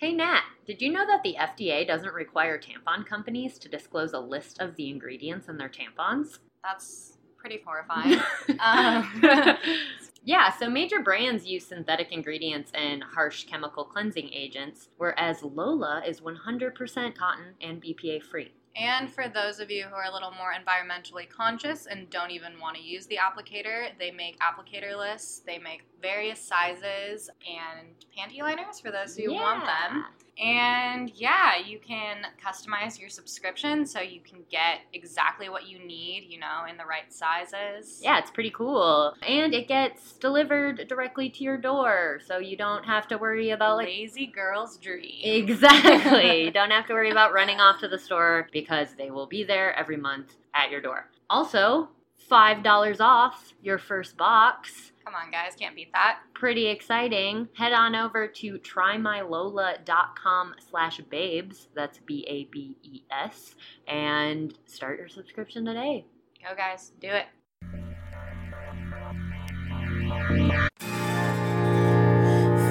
Hey Nat, did you know that the FDA doesn't require tampon companies to disclose a list of the ingredients in their tampons? That's pretty horrifying. um, Yeah, so major brands use synthetic ingredients and harsh chemical cleansing agents, whereas Lola is 100% cotton and BPA free. And for those of you who are a little more environmentally conscious and don't even want to use the applicator, they make applicator lists. They make various sizes and panty liners for those who want them. And yeah, you can customize your subscription so you can get exactly what you need, you know, in the right sizes. Yeah, it's pretty cool. And it gets delivered directly to your door, so you don't have to worry about like Lazy girl's dream. Exactly. Don't have to worry about running off to the store because they will be there every month at your door. Also, $5 off your first box. Come on, guys, can't beat that. Pretty exciting. Head on over to trymylola.com slash babes. That's B-A-B-E-S. And start your subscription today. Go, guys, do it.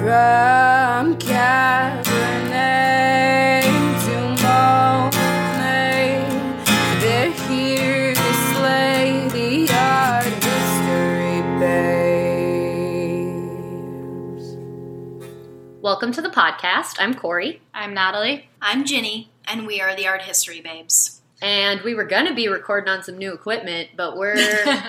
From Cabernet Welcome to the podcast. I'm Corey. I'm Natalie. I'm Ginny, and we are the Art History Babes. And we were going to be recording on some new equipment, but we're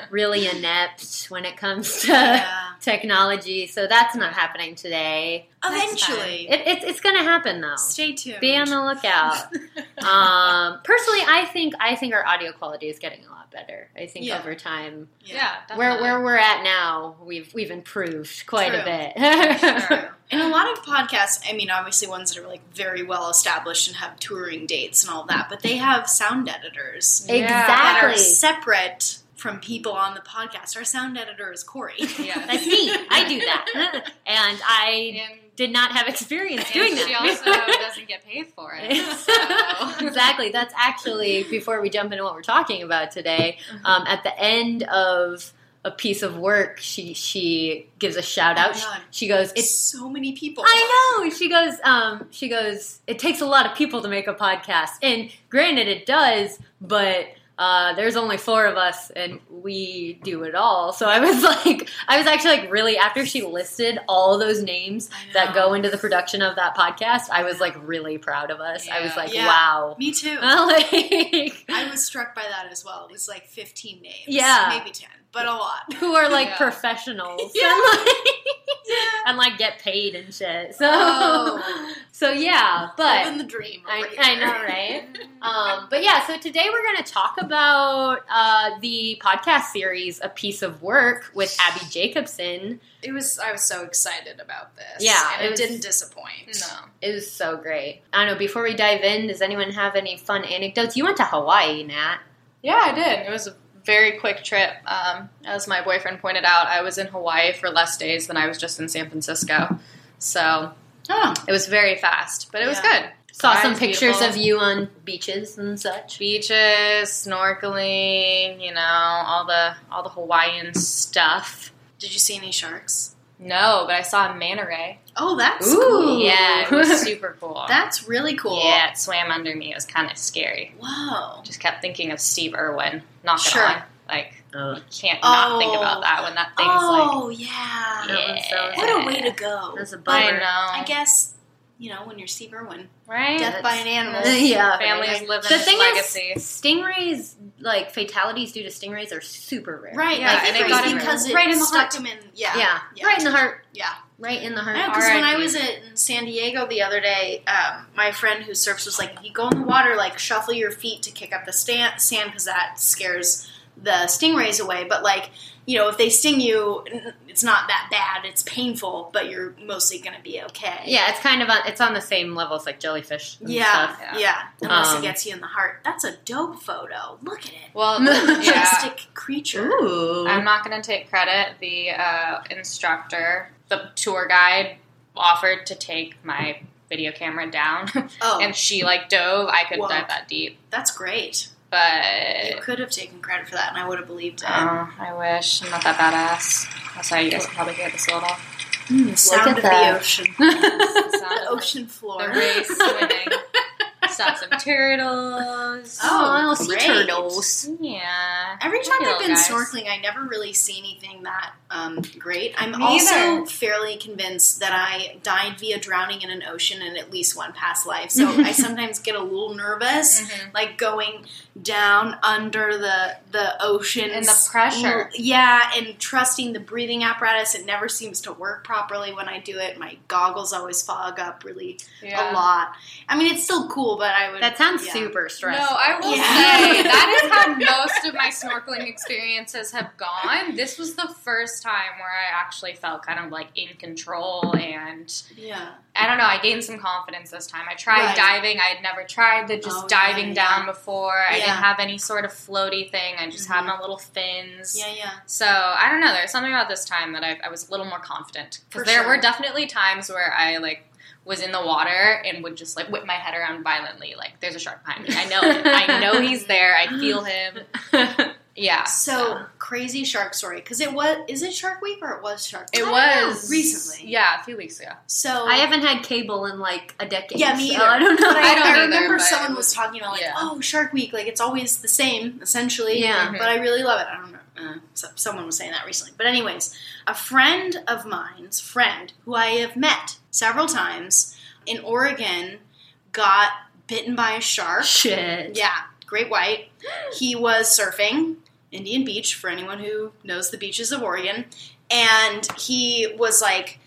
really inept when it comes to Yeah. technology, so that's not happening today. Eventually. It, it's it's going to happen though. Stay tuned. Be on the lookout. um, personally, I think I think our audio quality is getting a lot better. I think Yeah. over time, yeah. where where we're at now, we've we've improved quite a bit. True. And a lot of podcasts, I mean, obviously ones that are like very well established and have touring dates and all that, but they have sound editors exactly that are separate from people on the podcast. Our sound editor is Corey. Yeah. That's me. I do that, and I And, did not have experience and doing she that. also doesn't get paid for it. So. exactly. That's actually before we jump into what we're talking about today. Um, at the end of a piece of work, she she gives a shout Oh out. God. she goes, It's "It's." so many people. I know. She goes. Um. She goes. It takes a lot of people to make a podcast, and granted, it does. But uh, there's only four of us, and we do it all. So I was like, I was actually like, really. After she listed all those names that go into the production of that podcast, I was like really proud of us. I was like, Yeah. wow. Me too. like, I was struck by that as well. It was like 15 names. Yeah. Maybe 10, but a lot. who are like Yeah. professionals Yeah. and, like, Yeah. and like get paid and shit. So, Oh. so yeah, but Living the dream. I, over I know, right? Um, but yeah, so today we're going to talk about uh, the podcast series, A Piece of Work with Abbi Jacobson. It was. I was so excited about this. Yeah, and it it, was- didn't disappoint. No. It was so great. I don't know, before we dive in, does anyone have any fun anecdotes? You went to Hawaii, Nat. Yeah, I did. It was a very quick trip. Um, as my boyfriend pointed out, I was in Hawaii for less days than I was just in San Francisco. So Oh, it was very fast, but it was good. Saw some pictures beautiful. of you on beaches and such. beaches, snorkeling, you know, all the all the Hawaiian stuff. did you see any sharks? No, but I saw a manta ray. Oh, that's Ooh. cool. Yeah, it was super cool. That's really cool. Yeah, it swam under me. It was kind of scary. Whoa. Just kept thinking of Steve Irwin. Not gonna Sure. lie. Like, Oh, you can't not think Oh. about that oh. when that thing's Oh, like. Oh, yeah. That one's so What a way to go. That's a But I know. I guess, you know, when you're Steve Irwin, right? death by an animal. Yeah. Families living The his thing legacy. is, stingrays, like fatalities due to stingrays, are super rare. Right. Yeah, I and think it it got because it right in the stuck heart. him in. Yeah. Yeah, Yeah. right in the heart. Yeah. Right in the heart. I because when I R.I.P.. was in San Diego the other day, um, my friend who surfs was like, if "You go in the water, like shuffle your feet to kick up the sta- sand because that scares the stingrays away." But like, you know, if they sting you, it's not that bad. It's painful, but you're mostly going to be okay. Yeah, it's kind of on, it's on the same level as like jellyfish. And Yeah, stuff. yeah. Yeah. Unless Um, it gets you in the heart. That's a dope photo. Look at it. Well, yeah. Majestic creature. Ooh. I'm not going to take credit. The uh, instructor, the tour guide, offered to take my video camera down, Oh, and she like dove. I couldn't Whoa. dive that deep, that's great. You but could have taken credit for that, and I would have believed it. oh, I wish I'm not that badass. That's why you guys can probably hear this a little. Mm, the sound at of that. the ocean. The ocean floor. the race swimming. Saw some turtles. Oh, sea great. turtles. Yeah. Every time I've been guys. snorkeling, I never really see anything that um, great. I'm Me also either. fairly convinced that I died via drowning in an ocean in at least one past life. So I sometimes get a little nervous, Mhm. like going down under the the ocean And the pressure. Yeah, and trusting the breathing apparatus. It never seems to work properly when I do it. My goggles always fog up really Yeah. a lot. I mean, it's still cool, but I would. That sounds yeah. super stressful. No. I will Yeah. say that is how most of my snorkeling experiences have gone. This was the first time where I actually felt kind of like in control and Yeah. I don't know, I gained some confidence this time. I tried Right. diving. I had never tried the just Oh, diving yeah. down before. I Yeah. didn't have any sort of floaty thing. I just had Mhm. my little fins. Yeah, yeah. So I don't know. There's something about this time that I, I was a little more confident because there sure. were definitely times where I like was in the water and would just like whip my head around violently. Like there's a shark behind me. I know him. I know he's there. I feel him. Yeah. So crazy shark story because it was is it Shark Week or it was Shark? Week? it Week? was recently. Yeah, a few weeks ago. So I haven't had cable in like a decade. Yeah, me so either. I don't know. But I, I don't I either, remember but someone was was- talking about like, yeah. oh, Shark Week, like it's always the same essentially. Yeah. But I really love it. I don't know. Uh, so, someone was saying that recently. But anyways, a friend of mine's friend who I have met several times in Oregon got bitten by a shark. Shit. Yeah, great white. He was surfing Indian Beach for anyone who knows the beaches of Oregon, and he was like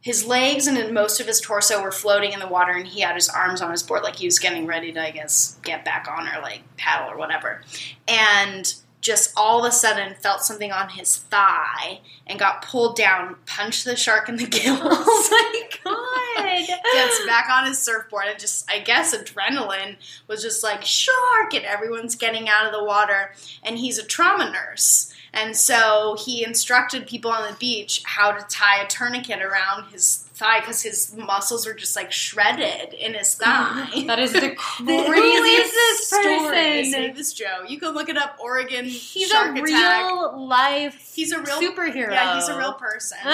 his legs and most of his torso were floating in the water, and he had his arms on his board like he was getting ready to, I guess, get back on or like paddle or whatever, and just all of a sudden felt something on his thigh and got pulled down, punched the shark in the gills. Oh my god. gets back on his surfboard and just I guess adrenaline was just like shark and everyone's getting out of the water and he's a trauma nurse and so he instructed people on the beach how to tie a tourniquet around his thigh because his muscles were just like shredded in his thigh. That is the craziest is this story. person? His name is Joe. You can look it up. Oregon He's shark a attack. real life He's a real superhero. Yeah, he's a real person.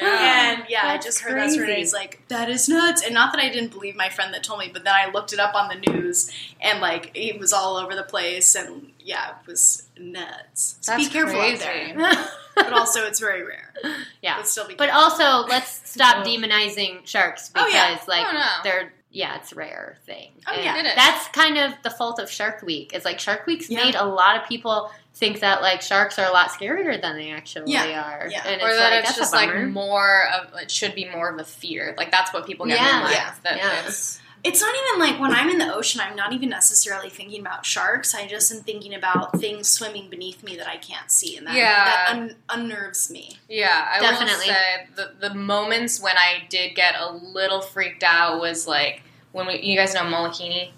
Wow. And yeah, I just heard that story. He's like, that is nuts. And not that I didn't believe my friend that told me, but then I looked it up on the news and like it was all over the place. And yeah, it was nuts. So That's be careful crazy. out there. But also, it's very rare. yeah. But still be But also, let's stop demonizing sharks Oh, because, yeah. like, Oh, no. they're yeah, it's a rare thing. Oh, And yeah. It is. that's kind of the fault of Shark Week. Is like Shark Week's Yeah. made a lot of people think that like sharks are a lot scarier than they actually Yeah. are. Yeah. And or it's that like, it's just like more of it should be more of a fear. Like that's what people get in Yeah. their minds. Yeah. That Yeah. It's it's not even like when I'm in the ocean, I'm not even necessarily thinking about sharks. I just am thinking about things swimming beneath me that I can't see. And that, Yeah. that un- unnerves me. Yeah, I Definitely. will say the the moments when I did get a little freaked out was like when we, you guys know Molokini.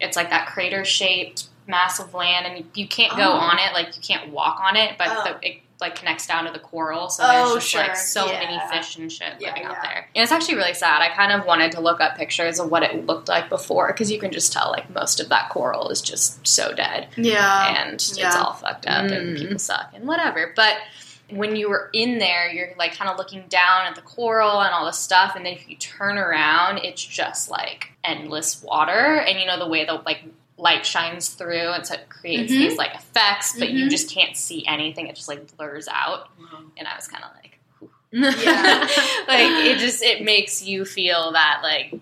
It's like that crater shaped massive land, and you, you can't go Oh. on it. Like you can't walk on it, but Oh. the, it like connects down to the coral. So Oh, there's just sure. like so Yeah. many fish and shit Yeah, living out there. And it's actually really sad. I kind of wanted to look up pictures of what it looked like before because you can just tell like most of that coral is just so dead Yeah. and it's all fucked up and Mm. people suck and whatever. But when you were in there, you're like kind of looking down at the coral and all this stuff, and then if you turn around, it's just like endless water, and you know the way the like light shines through, and so it creates Mhm. these like effects, but you Mhm. just can't see anything. It just like blurs out, and I was kind of like. Yeah. like it just it makes you feel that like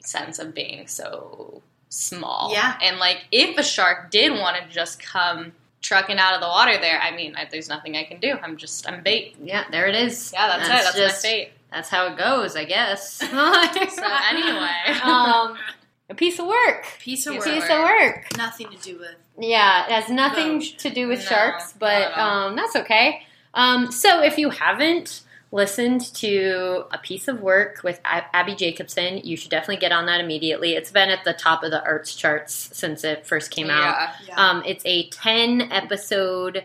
sense of being so small Yeah. and like if a shark did want to just come trucking out of the water there i mean I, there's nothing i can do i'm just i'm bait yeah, there it is. yeah that's, That's it that's just- my fate That's how it goes, I guess. so so anyway um, A piece of work. Piece of work. Piece of work. Nothing to do with. Yeah, it has nothing ocean. to do with No, sharks, but um, that's okay. Um, so if you haven't listened to a piece of work with Ab- Abbi Jacobson, you should definitely get on that immediately. It's been at the top of the arts charts since it first came out. Yeah. Yeah. Um, it's a 10 episode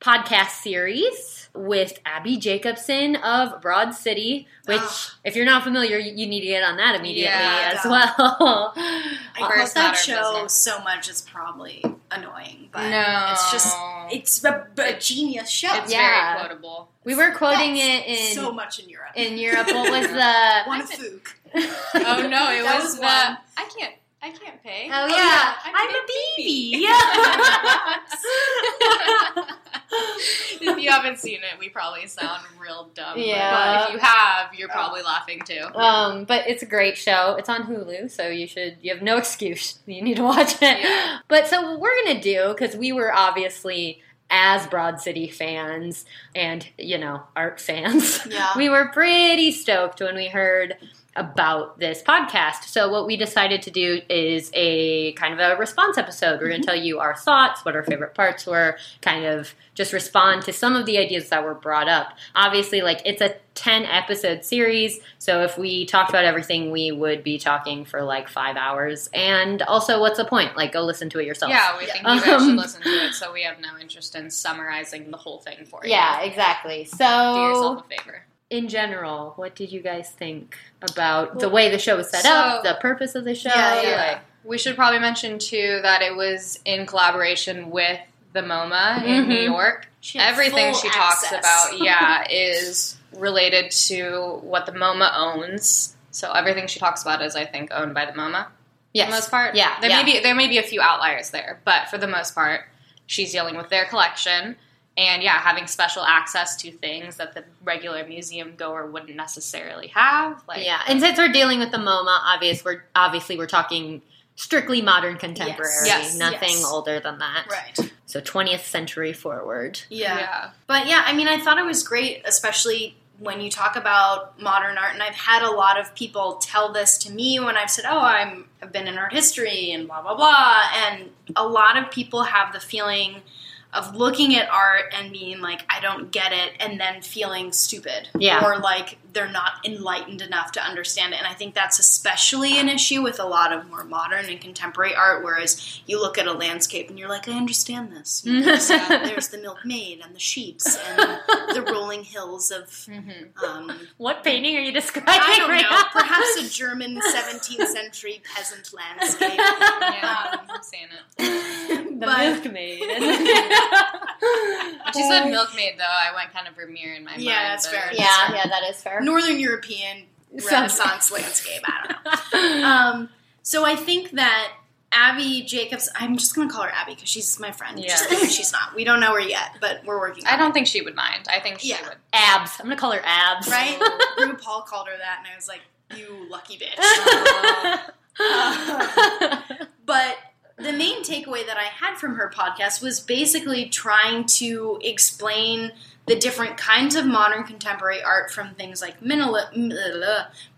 podcast series with Abbi Jacobson of Broad City, which, Ah. if you're not familiar, you, you need to get on that immediately Yeah, as yeah. well. I First quote that show business. so much it's probably annoying, but No. it's just it's a, a genius show. It's Yeah. very quotable. we were quoting Yes. it in so much in Europe. in Europe. What was the? One I've fook. Oh no, it That was, was the one. I can't I can't pay. Oh, yeah. yeah, I'm I'm, a a baby. baby. if you haven't seen it, we probably sound real dumb. but- Yeah. But if you have, you're probably laughing too. Um, but it's a great show. It's on Hulu, so you should. You have no excuse. You need to watch it. Yeah. But so what we're gonna do because we were obviously as Broad City fans and you know art fans. Yeah. we were pretty stoked when we heard about this podcast. So what we decided to do is a kind of a response episode. We're going to tell you our thoughts, what our favorite parts were, kind of just respond to some of the ideas that were brought up. Obviously, like it's a 10 episode series, so if we talked about everything, we would be talking for like 5 hours. And also, what's the point? Like go listen to it yourself. Yeah, we think you guys Um, should listen to it, so we have no interest in summarizing the whole thing for you. Yeah, exactly. So, do yourself a favor. In general, what did you guys think about the way the show was set So- up, the purpose of the show? Yeah, yeah. like- We should probably mention too that it was in collaboration with the MoMA in Mhm. New York. She Everything full she talks about, yeah, is related to what the MoMA owns. So everything she talks about is, I think, owned by the MoMA. Yes. For the most part, Yeah, There yeah. may be there may be a few outliers there, but for the most part, she's dealing with their collection. And yeah, having special access to things that the regular museum goer wouldn't necessarily have. Like, yeah, and since we're dealing with the MoMA, obvious we're obviously we're talking strictly modern contemporary, Yes, nothing yes. older than that. Right. So 20th century forward. Yeah. yeah. But yeah, I mean, I thought it was great, especially when you talk about modern art. And I've had a lot of people tell this to me when I've said, "Oh, I'm I've been in art history and blah blah blah." And a lot of people have the feeling of looking at art and being like, "I don't get it," and then feeling stupid, Yeah. or like they're not enlightened enough to understand it. And I think that's especially an issue with a lot of more modern and contemporary art. Whereas you look at a landscape and you're like, "I understand this." You know, there's, there's the milkmaid and the sheeps and the rolling hills of Mm-hmm. um, What painting are you describing? I don't right know, now? perhaps a German 17th century peasant landscape. Yeah, Um, I'm seeing it. the but- milkmaid. When she said milkmaid, though, I went kind of Vermeer in my mind. Yeah, that's fair. it was- yeah, yeah, that is fair. Northern European Renaissance landscape. I don't know. Um, so I think that Abbi Jacobs, I'm just going to call her Abbi because she's my friend. Yeah. Just she's not. We don't know her yet, but we're working on I don't think she would mind. I think she Yeah. would. abs. I'm gonna call her abs. Right? RuPaul called her that, and I was like, you lucky bitch. But the main takeaway that I had from her podcast was basically trying to explain the different kinds of modern contemporary art from things like minimal,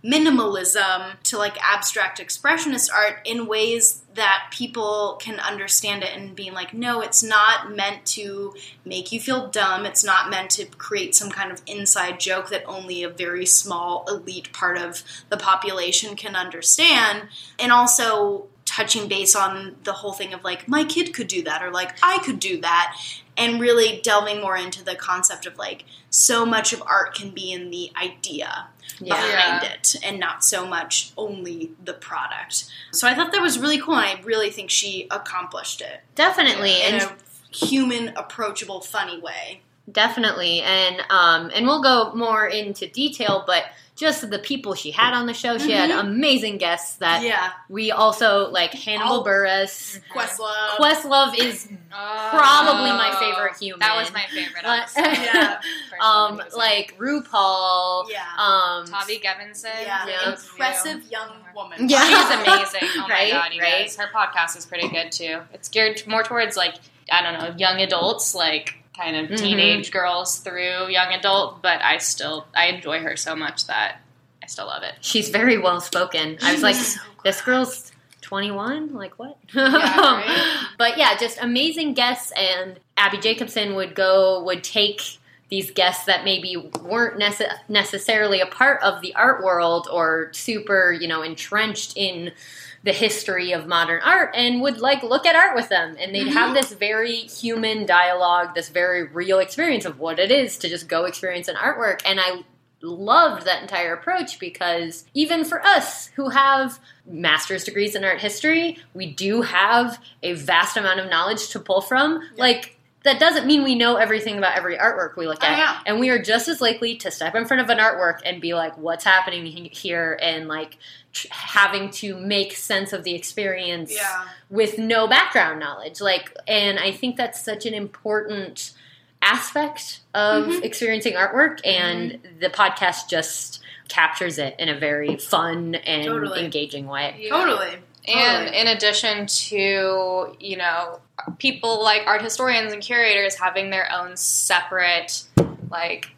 minimalism to like abstract expressionist art in ways that people can understand it and being like no it's not meant to make you feel dumb. It's not meant to create some kind of inside joke that only a very small elite part of the population can understand. And also touching base on the whole thing of like my kid could do that or like I could do that and really delving more into the concept of like so much of art can be in the idea Yeah. behind it and not so much only the product. So I thought that was really cool and I really think she accomplished it Definitely, in and a human approachable funny way. Definitely, and um, and we'll go more into detail, but just the people she had on the show, she had amazing guests that yeah. we also like Hannibal All- Buress. Questlove. Questlove is Oh, Probably my favorite human. That was my favorite But- Yeah. Um one he was in. like RuPaul. Yeah. Um, Tavi Gevinson. yeah. Yeah. those of Impressive young woman. Yeah. She's amazing. Oh my Right, god, you right. guys. Her podcast is pretty good too. It's geared more towards like I don't know, young adults, like kind of Mhm. teenage girls through young adult, but I still I enjoy her so much that I still love it. she's very well spoken. I was like, So this girl's 21 like what right. but yeah just amazing guests and abbi jacobson would go would take these guests that maybe weren't nece- necessarily a part of the art world or super you know entrenched in the history of modern art and would like look at art with them and they'd have mm-hmm. this very human dialogue this very real experience of what it is to just go experience an artwork and i loved that entire approach because even for us who have master's degrees in art history, we do have a vast amount of knowledge to pull from. Like, that doesn't mean we know everything about every artwork we look Oh, at. yeah. And we are just as likely to step in front of an artwork and be like, what's happening here? And like, having to make sense of the experience Yeah. with no background knowledge. Like, and I think that's such an important aspect of Mm-hmm. experiencing artwork, and the podcast just captures it in a very fun and Totally. engaging way. Yeah. Totally. And Totally. in addition to, you know, people like art historians and curators having their own separate, like,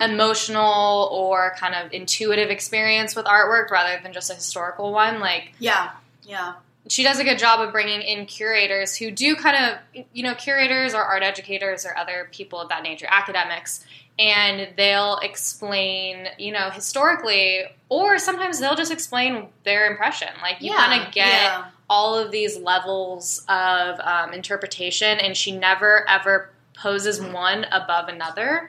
emotional or kind of intuitive experience with artwork rather than just a historical one, like, Yeah. Yeah. she does a good job of bringing in curators who do kind of, you know, curators or art educators or other people of that nature, academics, and they'll explain, you know, historically, or sometimes they'll just explain their impression. Like you Yeah, kind of get yeah. all of these levels of um, interpretation, and she never ever poses one above another.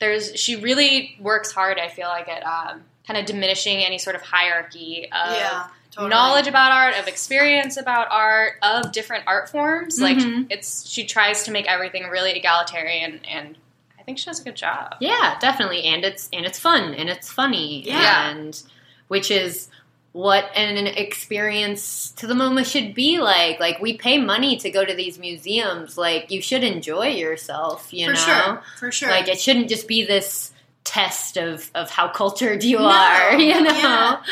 There's she really works hard. I feel like at um, kind of diminishing any sort of hierarchy of yeah. Totally. knowledge about art, of experience about art, of different art forms. Mhm. Like it's she tries to make everything really egalitarian, and I think she does a good job. Yeah, definitely, and it's and it's fun and it's funny, Yeah. and which is what an experience to the MoMA should be like. Like we pay money to go to these museums, like you should enjoy yourself, you For know. sure. For sure. Like it shouldn't just be this test of of how cultured you No, are, you know. yeah.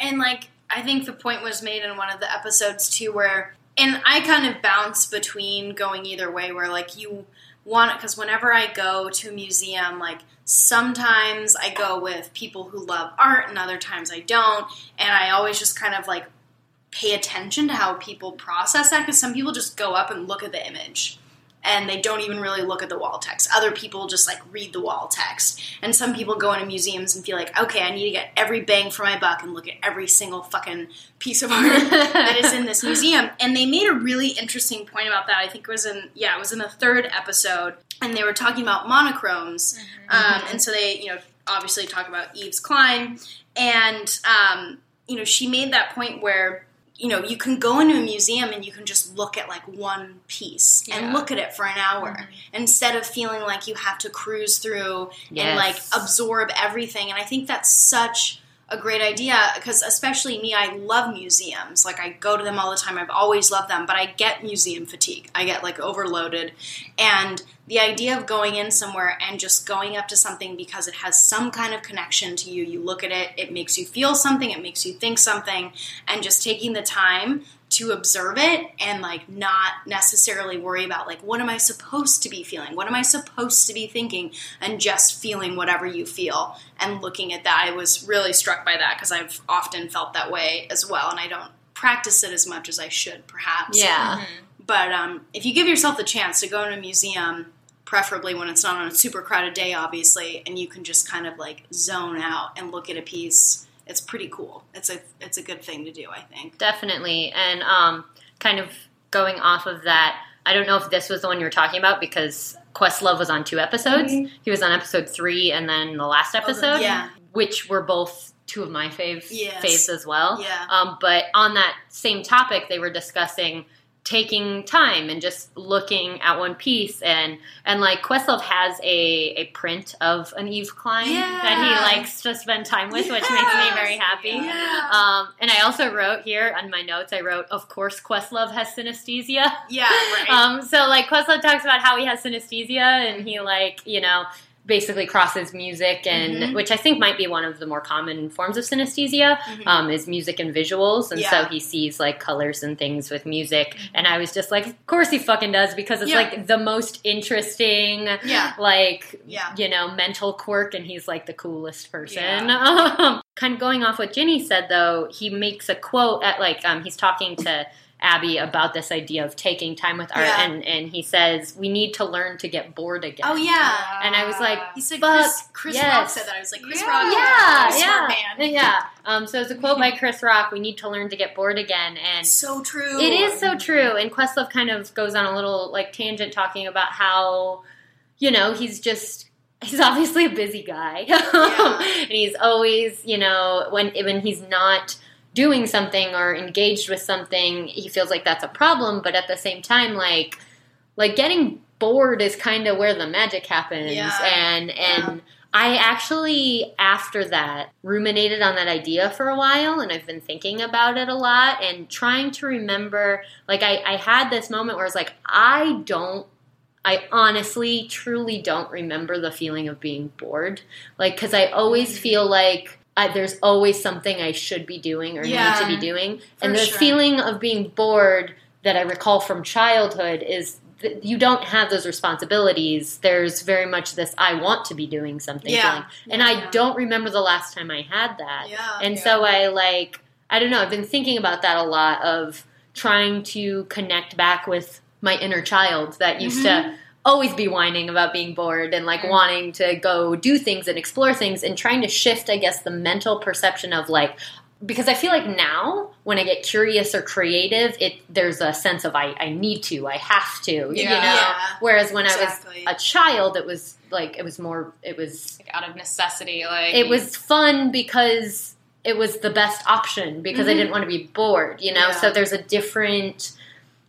And like I think the point was made in one of the episodes too where and I kind of bounce between going either way where like you want it cuz whenever I go to a museum like sometimes I go with people who love art and other times I don't and I always just kind of like pay attention to how people process that cuz some people just go up and look at the image and they don't even really look at the wall text. Other people just like read the wall text. And some people go into museums and feel like, okay, I need to get every bang for my buck and look at every single fucking piece of art that is in this museum. And they made a really interesting point about that. I think it was in, yeah, it was in the third episode. And they were talking about monochromes. Um, and so they, you know, obviously talk about Yves Klein. And, um, you know, she made that point where you know, you can go into a museum and you can just look at like one piece and look at it for an hour instead of feeling like you have to cruise through and like absorb everything. And I think that's such a great idea because especially me, I love museums. Like I go to them all the time. I've always loved them, but I get museum fatigue. I get like overloaded. And the idea of going in somewhere and just going up to something because it has some kind of connection to you, you look at it, it makes you feel something, it makes you think something, and just taking the time to observe it and like not necessarily worry about like what am I supposed to be feeling? What am I supposed to be thinking? And just feeling whatever you feel and looking at that. I was really struck by that because I've often felt that way as well and I don't practice it as much as I should perhaps. Yeah. But um, if you give yourself the chance to go in a museum, preferably when it's not on a super crowded day, obviously, and you can just kind of like zone out and look at a piece, it's pretty cool. It's a it's a good thing to do, I think. Definitely. And um, kind of going off of that, I don't know if this was the one you were talking about because Questlove was on two episodes. He was on episode three and then the last episode, yeah. which were both two of my fave Yes. faves as well. Yeah. Um, but on that same topic, they were discussing taking time and just looking at one piece and and like Questlove has a, a print of an Yves Klein that he likes to spend time with, which makes me very happy. Yeah. Um, and I also wrote here on my notes, I wrote, of course, Questlove has synesthesia. Yeah, right. Um, so like Questlove talks about how he has synesthesia and he like, you know, basically crosses music and Mhm. which I think might be one of the more common forms of synesthesia, Mhm. um, is music and visuals. And so he sees like colors and things with music. And I was just like, of course he fucking does because it's Yeah. like the most interesting yeah. like Yeah. you know, mental quirk and he's like the coolest person. Yeah. Um, kind of going off what Ginny said, though, he makes a quote at like um, he's talking to Abbi about this idea of taking time with art, Yeah. and and he says we need to learn to get bored again. Oh yeah. And I was like, He said Fuck, Chris, Chris yes. Rock said that. I was like, Chris Yeah. Rock. yeah, yeah, man. yeah. Um, so it's a quote by Chris Rock. We need to learn to get bored again, and So true. it is so true. And Questlove kind of goes on a little like tangent talking about how, you know, he's just he's obviously a busy guy. Yeah. and he's always, you know, when when he's not doing something or engaged with something, he feels like that's a problem, but at the same time like like getting bored is kind of where the magic happens Yeah. and and I actually, after that, ruminated on that idea for a while, and I've been thinking about it a lot and trying to remember. Like, I, I had this moment where I was like, I don't, I honestly, truly don't remember the feeling of being bored. Like, because I always Mm. feel like I, there's always something I should be doing or Yeah, need to be doing. and the sure. feeling of being bored that I recall from childhood is that you don't have those responsibilities. There's very much this I want to be doing something Yeah. feeling. And Yeah. I don't remember the last time I had that. Yeah. And so I like I don't know, I've been thinking about that a lot of trying to connect back with my inner child that used Mm-hmm. to always be whining about being bored and like Mm. wanting to go do things and explore things and trying to shift I guess the mental perception of like because I feel like now when I get curious or creative, it there's a sense of I, I need to, I have to, you know. Yeah. Whereas when Exactly. I was a child, it was like it was more it was Like, out of necessity, like it was fun because it was the best option because I Mhm. didn't want to be bored, you know. Yeah. So there's a different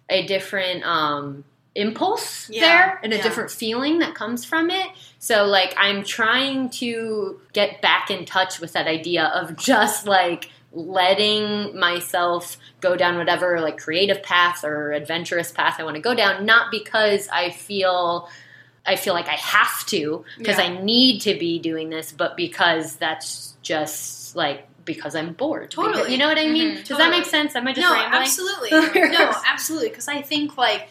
a different um impulse Yeah, there and a yeah. different feeling that comes from it. So like I'm trying to get back in touch with that idea of just like letting myself go down whatever like creative path or adventurous path I want to go down not because I feel I feel like I have to because Yeah. I need to be doing this but because that's just like because I'm bored. Totally. Because- you know what I mean? Mhm. Does that make Totally. sense? Am I just no, rambling? absolutely. no, absolutely. Because I think like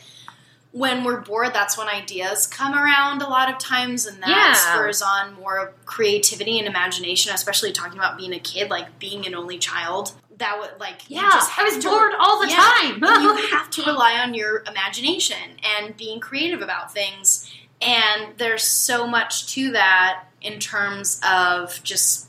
when we're bored, that's when ideas come around a lot of times, and that Yeah. spurs on more creativity and imagination. Especially talking about being a kid, like being an only child. That would like Yeah, just I was to- bored all the Yeah. time. You have to rely on your imagination and being creative about things. And there's so much to that in terms of just,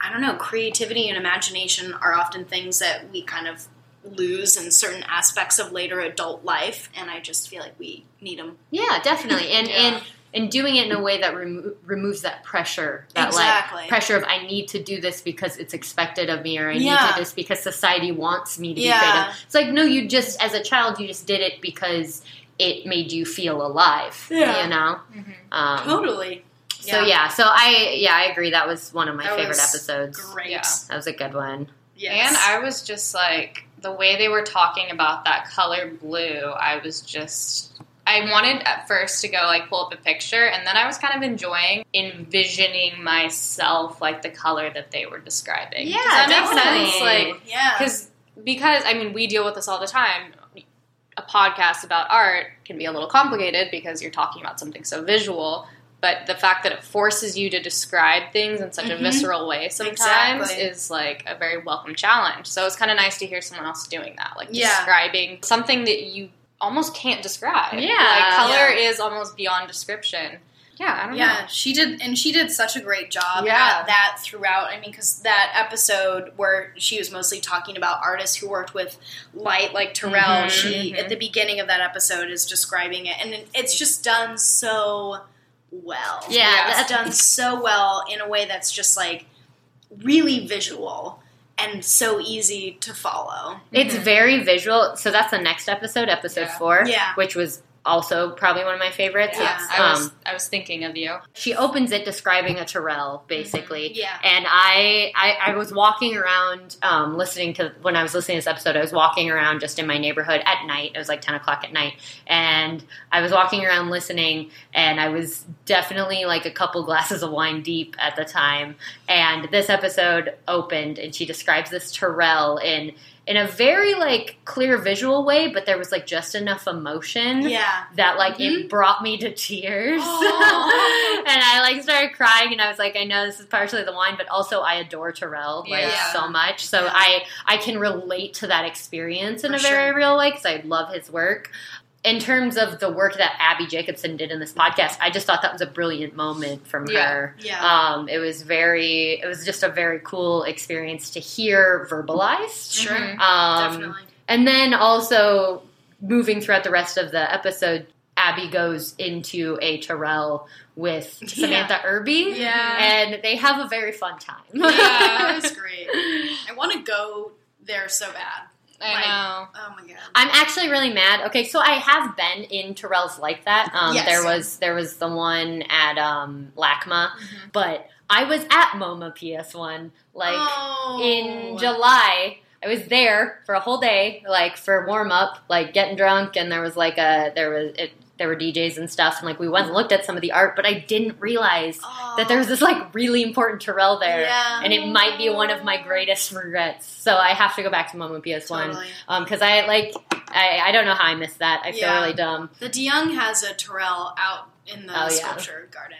I don't know, creativity and imagination are often things that we kind of lose in certain aspects of later adult life. And I just feel like we need them. Yeah, definitely, and Yeah. and and doing it in a way that remo- removes that pressure, that Exactly. like pressure of I need to do this because it's expected of me, or I need to do this because society wants me to Yeah. be creative. It's like no, you just as a child you just did it because it made you feel alive. Yeah. you know. Mhm. Um, Totally. So yeah, so I yeah I agree. That was one of my That favorite was episodes. Great. Yeah. That was a good one. Yes. And I was just like the way they were talking about that color blue. I was just I wanted at first to go like pull up a picture, and then I was kind of enjoying envisioning myself like the color that they were describing. Does that make definitely. sense? Like yeah. because because I mean we deal with this all the time. A podcast about art can be a little complicated because you're talking about something so visual. But the fact that it forces you to describe things in such Mhm. a visceral way sometimes Exactly. is like a very welcome challenge. So it's kind of nice to hear someone else doing that, like Yeah. describing something that you almost can't describe. Yeah. like color Yeah. is almost beyond description. Yeah, I don't know. Yeah, she did, and she did such a great job Yeah. at that throughout. I mean, because that episode where she was mostly talking about artists who worked with light, like Turrell, Mhm, she mhm. at the beginning of that episode is describing it, and it's just done so well. Yeah, it's that's- done so well in a way that's just like really visual and so easy to follow. It's mm-hmm. very visual. So that's the next episode, episode Yeah. four, Yeah. which was also probably one of my favorites. Yeah. It's, I was um, I was thinking of you. she opens it describing a Turrell, basically. Yeah. And I, I, I was walking around, um, listening to when I was listening to this episode. I was walking around just in my neighborhood at night. It was like ten o'clock at night, and I was walking around listening, and I was definitely like a couple glasses of wine deep at the time. And this episode opened, and she describes this Turrell in in a very like clear visual way, but there was like just enough emotion Yeah. that like Mhm. it brought me to tears. And I like started crying and I was like, I know this is partially the wine, but also I adore Turrell like Yeah. so much. So Yeah. I I can relate to that experience in For a very sure. real way because I love his work. In terms of the work that Abbi Jacobson did in this podcast, I just thought that was a brilliant moment from Yeah. her. Yeah. Um, it was very, it was just a very cool experience to hear verbalized. sure. Mhm. Um, Definitely. and then also moving throughout the rest of the episode, Abbi goes into a Turrell with Yeah. Samantha Irby. Yeah. And they have a very fun time. Yeah, that was great. I want to go there so bad. I Like- know. Oh my god. I'm actually really mad. Okay, so I have been in Turrell's like that. Um, Yes. There was there was the one at um, LACMA, Mm-hmm. but I was at MoMA PS1 like oh. in July. I was there for a whole day, like for warm up, like getting drunk, and there was like a there was it, there were DJs and stuff, and like we went and looked at some of the art, but I didn't realize Oh. that there was this like really important Turrell there, Yeah. and it might be one of my greatest regrets. So I have to go back to MoMA PS1 Totally. Um, because I like I, I don't know how I missed that. I feel Yeah. really dumb. The de Young has a Turrell out in the Oh, yeah. sculpture garden.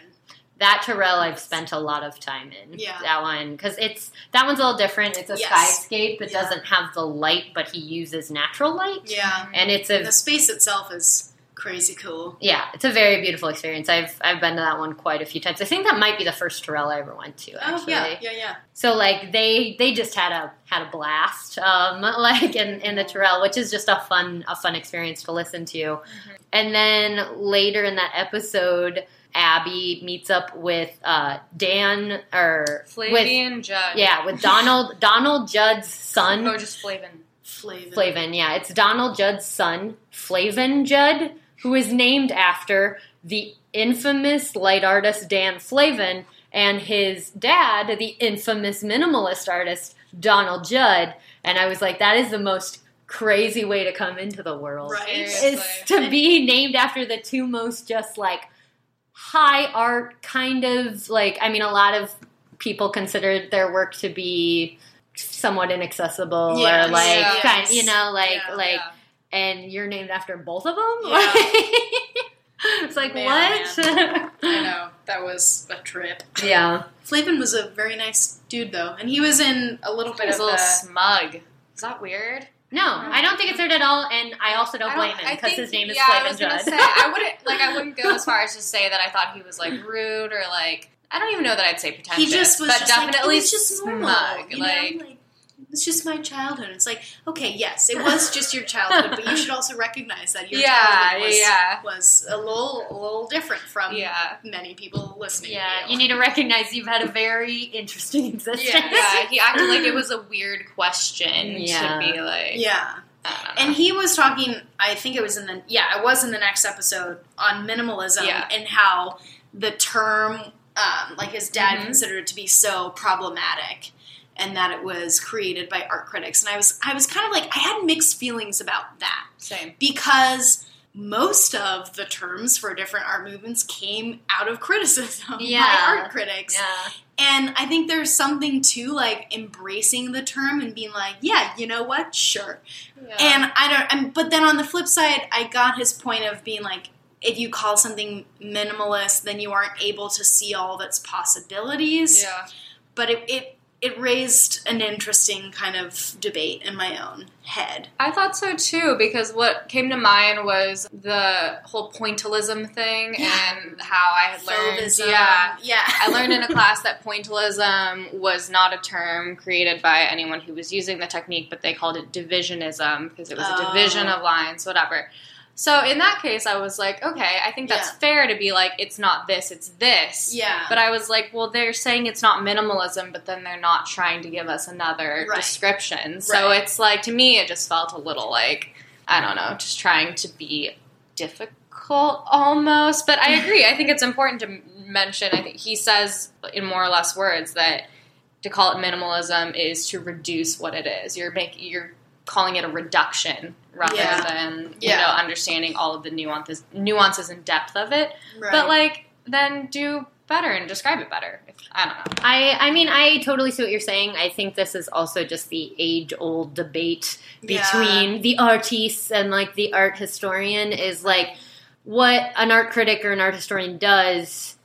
That Turrell I've spent a lot of time in. Yeah. that one because it's that one's a little different. It's a Yes. skyscape. It Yeah. doesn't have the light, but he uses natural light. Yeah. and it's And a the space itself is crazy cool. yeah, it's a very beautiful experience. I've I've been to that one quite a few times. I think that might be the first Turrell I ever went to. Oh yeah, yeah, yeah. so like they they just had a had a blast, um, like in in the Turrell, which is just a fun a fun experience to listen to. Mm-hmm. And then later in that episode. Abbi meets up with uh, Dan or with Flavin Judd. yeah with Donald Donald Judd's son Oh, just Flavin. Flavin. Flavin, yeah. It's Donald Judd's son, Flavin Judd, who is named after the infamous light artist Dan Flavin and his dad, the infamous minimalist artist Donald Judd. And I was like, that is the most crazy way to come into the world. Right. Is to be named after the two most just like high art kind of like I mean a lot of people consider their work to be somewhat inaccessible Yes, or like yes. kind you know like Yeah, like yeah. And you're named after both of them Yeah. it's like Man, what I know that was a trip. yeah Flavin was a very nice dude though, and he was in a little bit He's of a little the. smug. Is that weird? no I don't think it's weird at all and I also don't, I blame him because his name is yeah, I Flavin was gonna Judd say I wouldn't like I wouldn't go as far as to say that I thought he was like rude or like I don't even know that I'd say pretentious. He just was but just definitely like, it was just normal, smug. you know? like like it's just my childhood. It's like okay, yes, it was just your childhood, but you should also recognize that your yeah, childhood was, yeah, was a little a little different from yeah. many people listening. yeah to you need to recognize you've had a very interesting existence Yeah, he acted like it was a weird question Yeah. to be like. yeah. I don't know. And he was talking, I think it was in the, yeah, it was in the next episode on minimalism Yeah. and how the term, um, like his dad Mhm. considered it to be so problematic and that it was created by art critics. And I was, I was kind of like, I had mixed feelings about that Same. because most of the terms for different art movements came out of criticism Yeah. by art critics. yeah And I think there's something to like embracing the term and being like, yeah, you know what? Sure. Yeah. And I don't, and, but then on the flip side, I got his point of being like, if you call something minimalist, then you aren't able to see all of its possibilities. yeah. But it, it, it raised an interesting kind of debate in my own head. I thought so too because what came to mind was the whole pointillism thing Yeah. and how I had learned. Fauvism. Yeah. Yeah. I learned in a class that pointillism was not a term created by anyone who was using the technique, but they called it divisionism because it was Oh. a division of lines, whatever. So in that case, I was like, okay, I think that's Yeah. fair to be like, it's not this, it's this. Yeah. But I was like, well, they're saying it's not minimalism, but then they're not trying to give us another Right. description. So Right. it's like, to me, it just felt a little like, I don't know, just trying to be difficult almost. But I agree. I think it's important to mention, I think he says in more or less words that to call it minimalism is to reduce what it is. You're making, you're calling it a reduction rather Yeah. than, you Yeah. know, understanding all of the nuances, nuances and depth of it. Right. But like, then do better and describe it better. I don't know. I, I mean, I totally see what you're saying. I think this is also just the age old debate Yeah. between the artiste and like the art historian is like what an art critic or an art historian does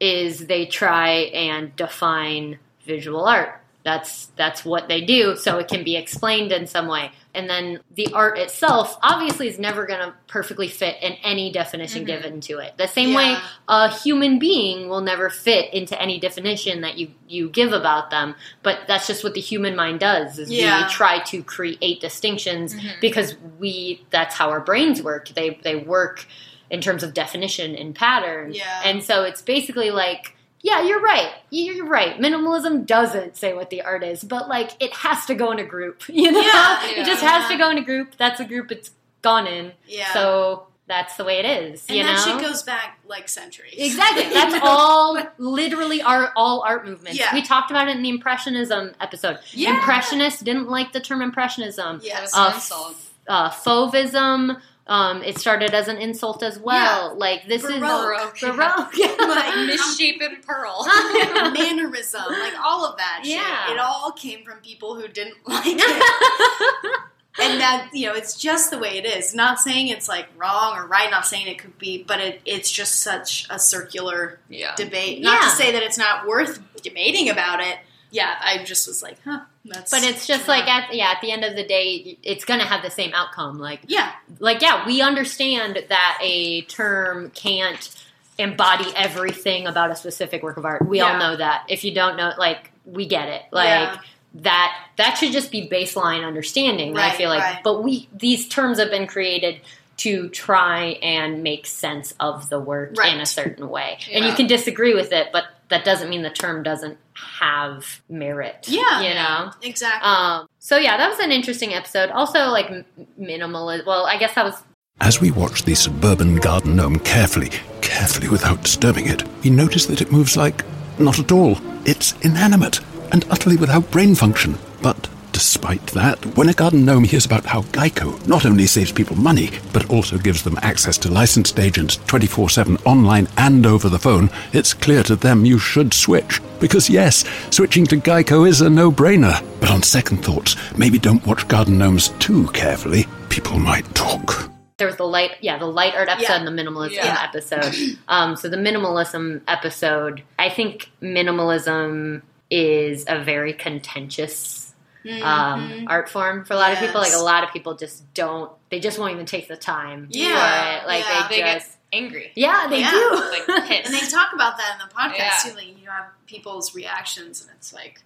is they try and define visual art. That's that's what they do, so it can be explained in some way. And then the art itself obviously is never going to perfectly fit in any definition mm-hmm. given to it. The same way a human being will never fit into any definition that you you give about them but that's just what the human mind does is Yeah. we try to create distinctions mm-hmm. because we that's how our brains work they they work in terms of definition and pattern Yeah. and so it's basically like yeah, you're right. You're right. Minimalism doesn't say what the art is, but like it has to go in a group. You know, Yeah, it just has to go in a group. That's a group it's gone in. Yeah. So that's the way it is. and you that know, shit goes back like centuries. Exactly. That's all literally our all art movements. Yeah. We talked about it in the impressionism episode. Yeah. Impressionists didn't like the term impressionism. Yes. Uh, An. Uh, fauvism. Um, it started as an insult as well. Like this Baroque. is Baroque. Yeah. Like, Misshapen pearl. mannerism, like all of that Yeah. shit. It all came from people who didn't like it. and that, you know, it's just the way it is. Not saying it's like wrong or right, not saying it could be, but it, it's just such a circular yeah. debate. Not Yeah. to say that it's not worth debating about it. Yeah, I just was like, huh, that's. But it's just like at yeah, at the end of the day, it's gonna have the same outcome. Like yeah, like yeah, we understand that a term can't embody everything about a specific work of art. We all know that. If you don't know, like we get it. Like Yeah. that that should just be baseline understanding. I feel like, right. but we these terms have been created to try and make sense of the work in a certain way. And you can disagree with it, but that doesn't mean the term doesn't have merit. Yeah. you know. exactly. Um, so yeah, that was an interesting episode. Also, like m- minimal. Well, I guess that was As we watched the suburban garden gnome carefully, carefully without disturbing it, we noticed that it moves like not at all. It's inanimate and utterly without brain function. But despite that, when a garden gnome hears about how Geico not only saves people money, but also gives them access to licensed agents 24 7 online and over the phone, it's clear to them you should switch. Because yes, switching to Geico is a no brainer. But on second thoughts, maybe don't watch garden gnomes too carefully. People might talk. there was the light yeah the light art episode Yeah. and the minimalism Yeah. episode um, so the minimalism episode i think minimalism is a very contentious um, art form for a lot of people like a lot of people just don't they just won't even take the time Yeah. for it like Yeah. they They just get angry. yeah they Yeah. do Like pissed. and they talk about that in the podcast Yeah. too. Like you have people's reactions, and it's like,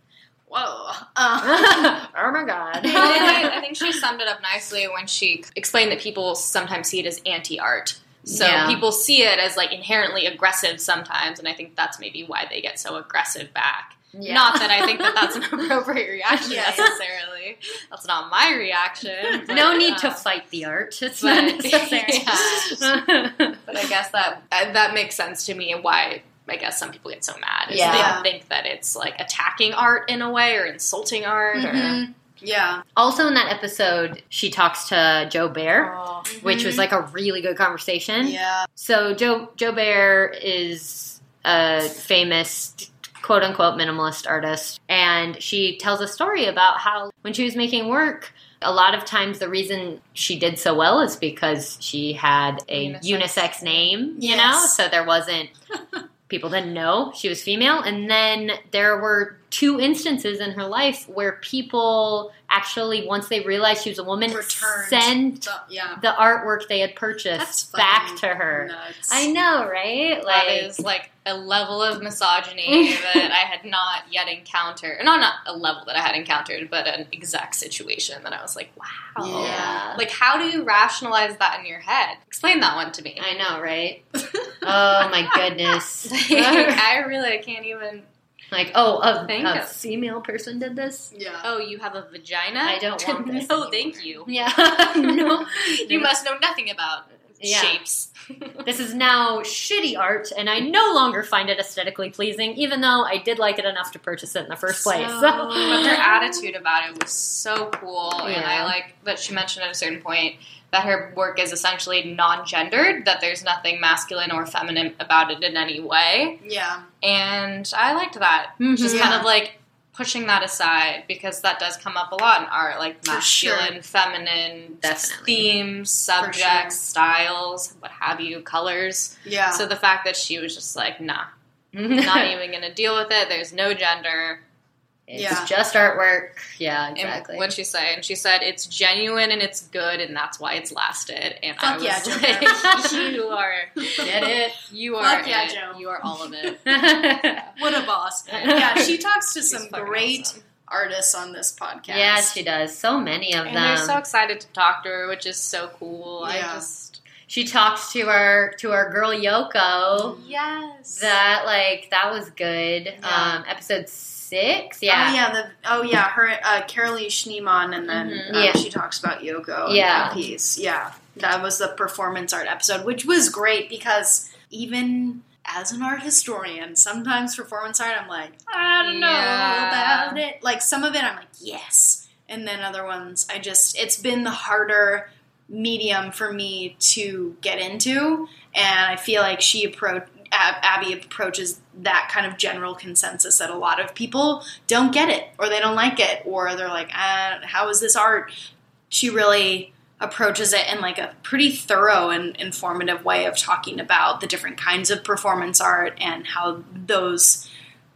whoa. Uh, oh my god I, I think she summed it up nicely when she explained that people sometimes see it as anti-art. So Yeah. people see it as like inherently aggressive sometimes, and I think that's maybe why they get so aggressive back. Yeah. Not that I think that that's an appropriate reaction Yeah, yeah. necessarily. That's not my reaction. but, no need to uh, fight the art it's not but- necessary But I guess that uh, that makes sense to me and why I guess some people get so mad. Is Yeah. They think that it's like attacking art in a way or insulting art or. mhm. Yeah. Also, in that episode, she talks to Jo Baer, Oh. which was like a really good conversation. Yeah. So Joe Jo Baer is a famous quote unquote minimalist artist, and she tells a story about how when she was making work. A lot of times, the reason she did so well is because she had a Unisex. unisex, name, you Yes. know? So there wasn't, people didn't know she was female. And then there were two instances in her life where people actually, once they realized she was a woman, Returned. sent So, yeah. the artwork they had purchased back to her. nuts. I know, right? Like, is like a level of misogyny that I had not yet encountered. Not not a level that I had encountered, but an exact situation that I was like, wow. Yeah. Like, how do you rationalize that in your head? Explain that one to me. I know, right? oh my goodness! I really can't even. like, oh, a, Think a female person did this. Yeah. Oh, you have a vagina? I don't want this no, anymore. thank you. Yeah, no, You must know nothing about Yeah. shapes. This is now shitty art, and I no longer find it aesthetically pleasing, even though I did like it enough to purchase it in the first place. So- So. But her attitude about it was so cool, and I like that she mentioned at a certain point that her work is essentially non-gendered, that there's nothing masculine or feminine about it in any way, Yeah. and I liked that. Mhm. Just Yeah. kind of like pushing that aside because that does come up a lot in art, like For sure. masculine, feminine Definitely. themes, For sure. subjects, styles, what have you, colors. Yeah. So the fact that she was just like, nah, not even gonna deal with it. There's no gender. It's Yeah. just artwork. Yeah, And exactly. what'd she say? And she said it's genuine and it's good, and that's why it's lasted. And I was yeah, like, you are, Get it? you are, Fuck yeah, it. Joe. you are all of it. what a boss. Yeah, she talks to She's some great awesome. artists on this podcast. yeah, she does. So many of And them. they're so excited to talk to her, which is so cool. I just she talks to our to our girl Yoko. yes, That like that was good. Yeah. Um, episode six. Yeah. Oh Yeah. the oh yeah, her uh, Carolee Schneemann, and then Mhm. um, Yeah. she talks about Yoko. Yeah. and piece. Yeah, that was the performance art episode, which was great because even as an art historian, sometimes performance art, I'm like, I don't know Yeah. about it. Like some of it, I'm like, yes, and then other ones, I just it's been the harder medium for me to get into, and I feel like she approach. Ab- Abbi approaches that kind of general consensus that a lot of people don't get it or they don't like it or they're like, how is this art? She really approaches it in like a pretty thorough and informative way of talking about the different kinds of performance art and how those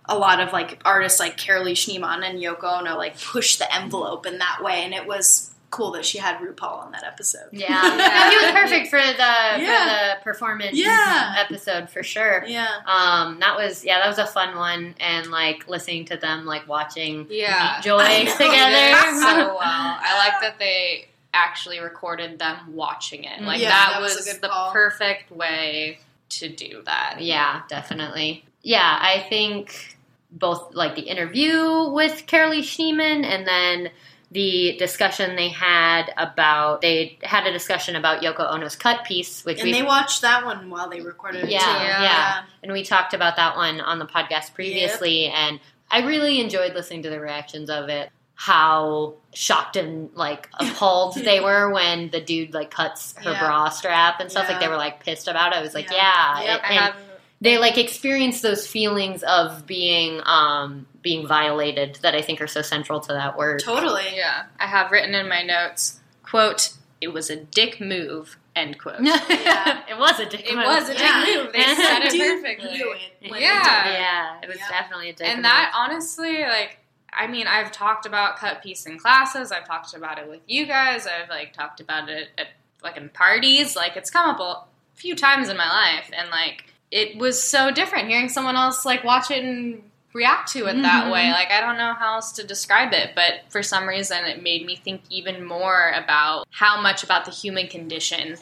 a lot of like artists like Carolee Schneemann and Yoko Ono like push the envelope in that way and it was cool that she had RuPaul on that episode. Yeah. yeah, he was perfect for the Yeah. for the performance Yeah. episode for sure. Yeah. Um, that was yeah, that was a fun one, and like listening to them like watching yeah, Joy together. so well. I like that they actually recorded them watching it. Like Yeah, that, that was was, the call. perfect way to do that. Yeah, definitely. Yeah, I think both like the interview with Carolee Schneemann and then the discussion they had about they had a discussion about Yoko Ono's cut piece, which And they watched that one while they recorded it Yeah, too. yeah. and we talked about that one on the podcast previously, and I really enjoyed listening to the reactions of it. How shocked and like appalled they were when the dude like cuts her Yeah. bra strap and stuff. Like they were like pissed about it. I was like, Yeah. yeah, Yep, and- I have they like experience those feelings of being um being violated that I think are so central to that word. Totally. yeah, I have written in my notes, quote, it was a dick move, end quote. it was a dick It move. was a dick Yeah. move. They said it Dude perfectly. knew it when Yeah. it. Yeah, it was Yeah. definitely a dick and move. that honestly like i mean i've talked about cut piece in classes i've talked about it with you guys i've like talked about it at like in parties like it's come up a few times in my life and like it was so different hearing someone else like watch it and react to it that Mhm. way like i don't know how else to describe it but for some reason it made me think even more about how much about the human condition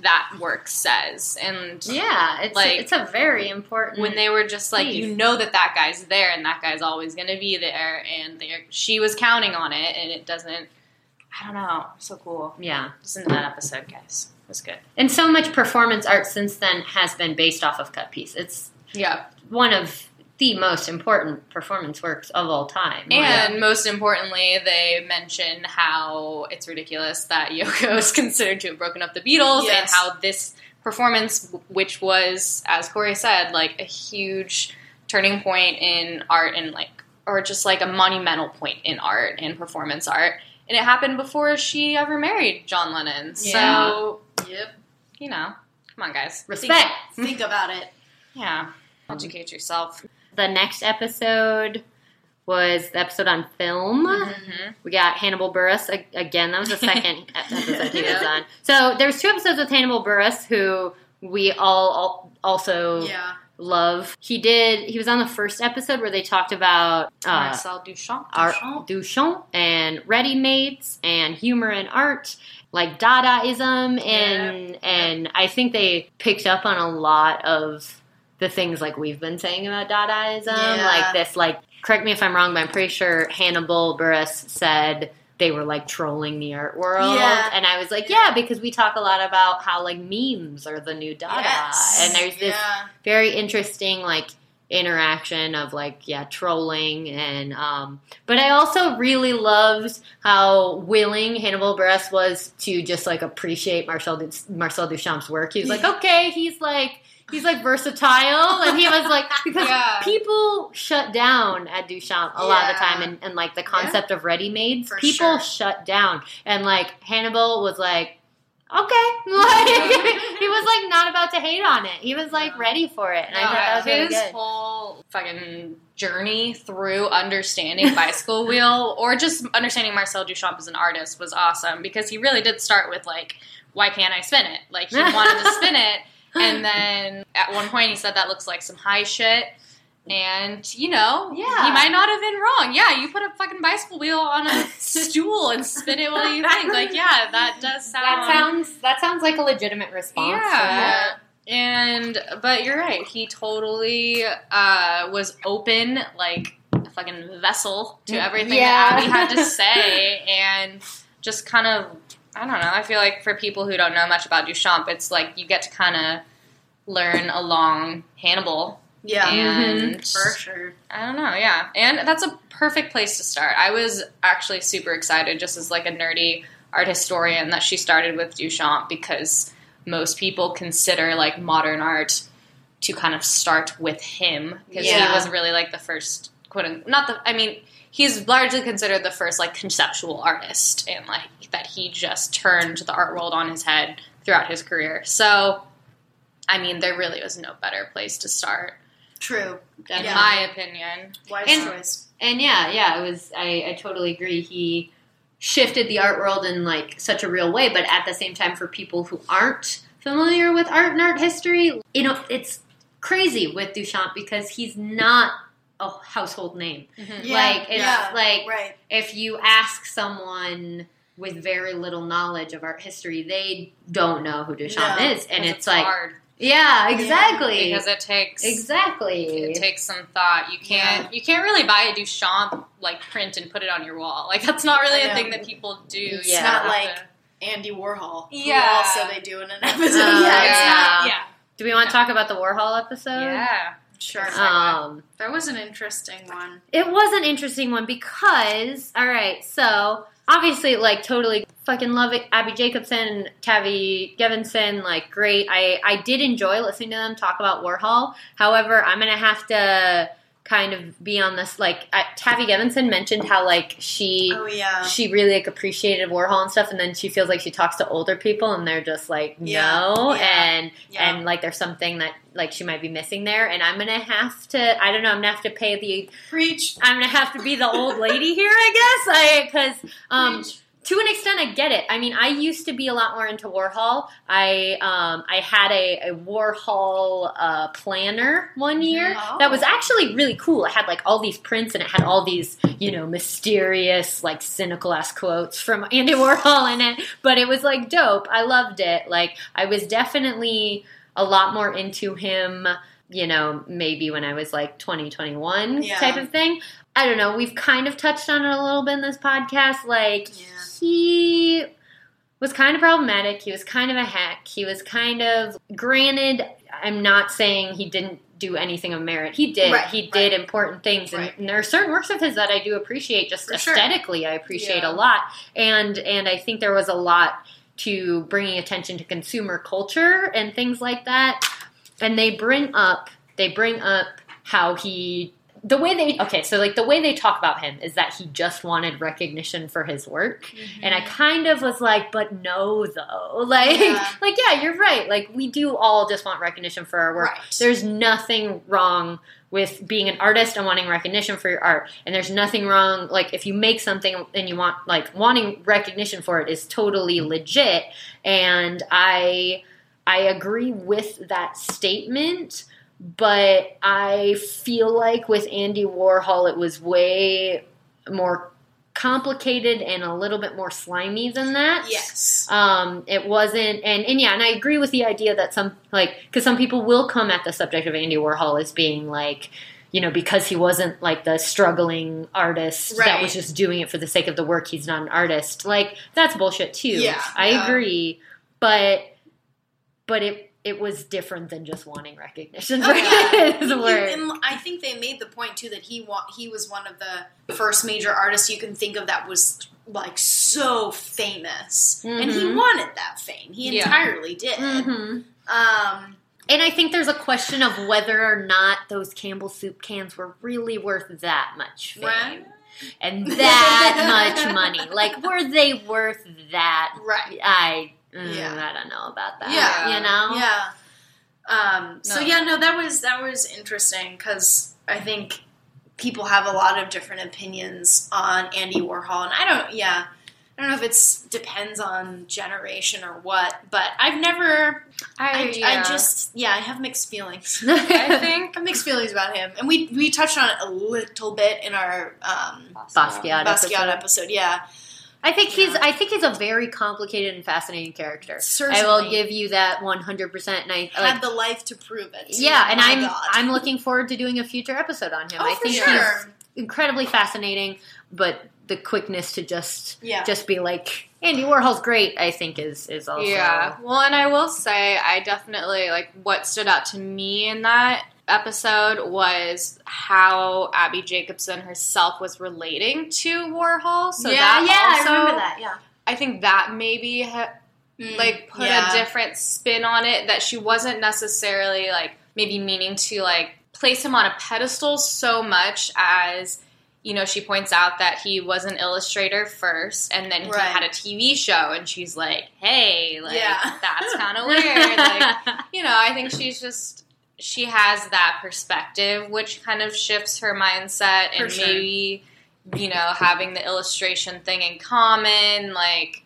that work says and yeah, it's like, it's a very important when they were just like, Please. you know that that guy's there and that guy's always going to be there, and they she was counting on it, and it doesn't. I don't know. So cool. yeah. Listen to that episode, guys. Was good. And so much performance art since then has been based off of cut piece. It's Yeah. one of the most important performance works of all time. And most importantly, they mention how it's ridiculous that Yoko is considered to have broken up the Beatles, and how this performance, which was, as Corey said, like a huge turning point in art and like, or just like a monumental point in art and performance art. And it happened before she ever married John Lennon. So, Yep. you know, come on, guys. respect. Think about it. Yeah. Educate yourself. The next episode was the episode on film. Mm-hmm. We got Hannibal Buress a- again. That was the second episode he was on. So there's two episodes with Hannibal Buress, who we all al- also Yeah. Love. He did. He was on the first episode where they talked about uh, Marcel Duchamp. art Duchamp. Duchamp and ready-mades and humor and art, like Dadaism, and and I think they picked up on a lot of the things like we've been saying about Dadaism, Yeah. like this. Like, correct me if I'm wrong, but I'm pretty sure Hannibal Buress said they were like trolling the art world, Yeah. and I was like, yeah, because we talk a lot about how like memes are the new Dada, Yes. and there's this Yeah. very interesting like interaction of like yeah trolling and um but i also really loved how willing hannibal buress was to just like appreciate marcel Du- marcel duchamp's work he was like okay he's like he's like versatile and he was like because Yeah. people shut down at duchamp a lot of the time and, and like the concept of ready-mades For people sure. shut down. And like hannibal was like okay. Like he was like not about to hate on it. He was like ready for it and i thought that was really his good. whole fucking journey through understanding bicycle wheel or just understanding Marcel Duchamp as an artist was awesome because he really did start with like, why can't I spin it? Like he wanted to spin it, and then at one point he said that looks like some high shit. And you know, Yeah. he might not have been wrong. Yeah, you put a fucking bicycle wheel on a stool and spin it. What do you think? Like, yeah, that does sound. that sounds that sounds like a legitimate response Yeah. And but you're right. He totally uh, was open, like a fucking vessel to everything Yeah. that Abbi had to say, and just kind of I don't know. I feel like for people who don't know much about Duchamp, it's like you get to kind of learn along Hannibal. Yeah. And mm-hmm. For sure. I don't know, yeah. And that's a perfect place to start. I was actually super excited just as like a nerdy art historian that she started with Duchamp because most people consider like modern art to kind of start with him because he was really like the first quote unquote, not the I mean he's largely considered the first like conceptual artist and like that he just turned the art world on his head throughout his career. So I mean there really was no better place to start True. in Yeah. my opinion. Wise And- choice. And yeah, yeah, it was. I, I totally agree. He shifted the art world in like such a real way, but at the same time, for people who aren't familiar with art and art history, you know, it's crazy with Duchamp because he's not a household name. Yeah. Like it's yeah. like Right. if you ask someone with very little knowledge of art history, they don't know who Duchamp No, is, and Because it's, like, hard yeah, exactly, because it takes exactly. it takes some thought. You can't you can't really buy a Duchamp like print and put it on your wall. Like that's not really I a know. thing that people do. You It's not like- to- Andy Warhol. who Yeah. also they do in an episode. Uh, yeah. It's yeah. not. yeah, Do we want to talk about the Warhol episode? yeah. Sure. Um, that was an interesting one. It was an interesting one because, all right, so obviously, like, totally fucking love it. Abbi Jacobson, Tavi Gevinson, like, great. I, I did enjoy listening to them talk about Warhol. However, I'm going to have to kind of be on this, like, uh, Tavi Gevinson mentioned how, like, she. Oh yeah. She really like appreciated Warhol and stuff, and then she feels like she talks to older people, and they're just like no, yeah, and yeah. and like there's something that like she might be missing there, and I'm gonna have to I don't know I'm gonna have to pay the Preach. I'm gonna have to be the old lady here, I guess. I because um, Preach. To an extent, I get it. I mean, I used to be a lot more into Warhol. I um, I had a, a Warhol uh, planner one year Oh. that was actually really cool. It had like all these prints and it had all these you know mysterious like cynical ass quotes from Andy Warhol in it. But it was like dope. I loved it. Like I was definitely a lot more into him. You know, maybe when I was like 20, 21 Yeah. type of thing. I don't know. We've kind of touched on it a little bit in this podcast. Like, Yeah. he was kind of problematic. He was kind of a hack. He was kind of, granted, I'm not saying he didn't do anything of merit. He did. Right, he did right. important things. And, Right. and there are certain works of his that I do appreciate just For sure. aesthetically. I appreciate Yeah. a lot. And, and I think there was a lot to bringing attention to consumer culture and things like that. And they bring up, they bring up how he the way they okay so like the way they talk about him is that he just wanted recognition for his work. Mm-hmm. And i kind of was like but no though. Like Yeah. like yeah you're right. Like we do all just want recognition for our work. Right. there's nothing wrong with being an artist and wanting recognition for your art. And there's nothing wrong like if you make something and you want like wanting recognition for it is totally legit. And i i agree with that statement but I feel like with Andy Warhol, it was way more complicated and a little bit more slimy than that. Yes. Um, it wasn't, and, and yeah, and I agree with the idea that some, like, because some people will come at the subject of Andy Warhol as being like, you know, because he wasn't like the struggling artist that was just doing it for the sake of the work, he's not an artist. Like that's bullshit too. Yeah, I yeah. agree, but but it it was different than just wanting recognition for Oh, yeah. his work. and I think they made the point too that he wa- he was one of the first major artists you can think of that was like so famous, and he Mhm. wanted that fame. He Yeah. entirely did. Mhm. Um, And I think there's a question of whether or not those Campbell soup cans were really worth that much fame Right. and that much money. Like, were they worth that? right. I, mm, Yeah. I don't know about that. Yeah. you know. Yeah. Um, so No. yeah, no, that was that was interesting because I think people have a lot of different opinions on Andy Warhol, and I don't. Yeah, I don't know if it's depends on generation or what, but I've never. I, I yeah. just yeah, I have mixed feelings. I I think have mixed feelings about him, and we we touched on it a little bit in our um, Basquiat, Basquiat episode. episode. Yeah, I think he's. I think he's a very complicated and fascinating character. I will give you that one hundred percent. And I had like. the life to prove it. Yeah, and My I'm God. I'm looking forward to doing a future episode on him. Oh, I for think sure. he's incredibly fascinating, but the quickness to just Yeah. just be like Andy Warhol's great, I think is is also Yeah. Well, and I will say, I definitely like what stood out to me in that episode was how Abbi Jacobson herself was relating to Warhol. So yeah, that yeah, also, I remember that. Yeah, I think that maybe ha- mm, like put yeah. a different spin on it that she wasn't necessarily like maybe meaning to like place him on a pedestal so much as you know she points out that he was an illustrator first and then he Right. had a TV show and she's like hey like Yeah. that's kind of weird like you know I think she's just she has that perspective which kind of shifts her mindset For and sure. maybe you know having the illustration thing in common like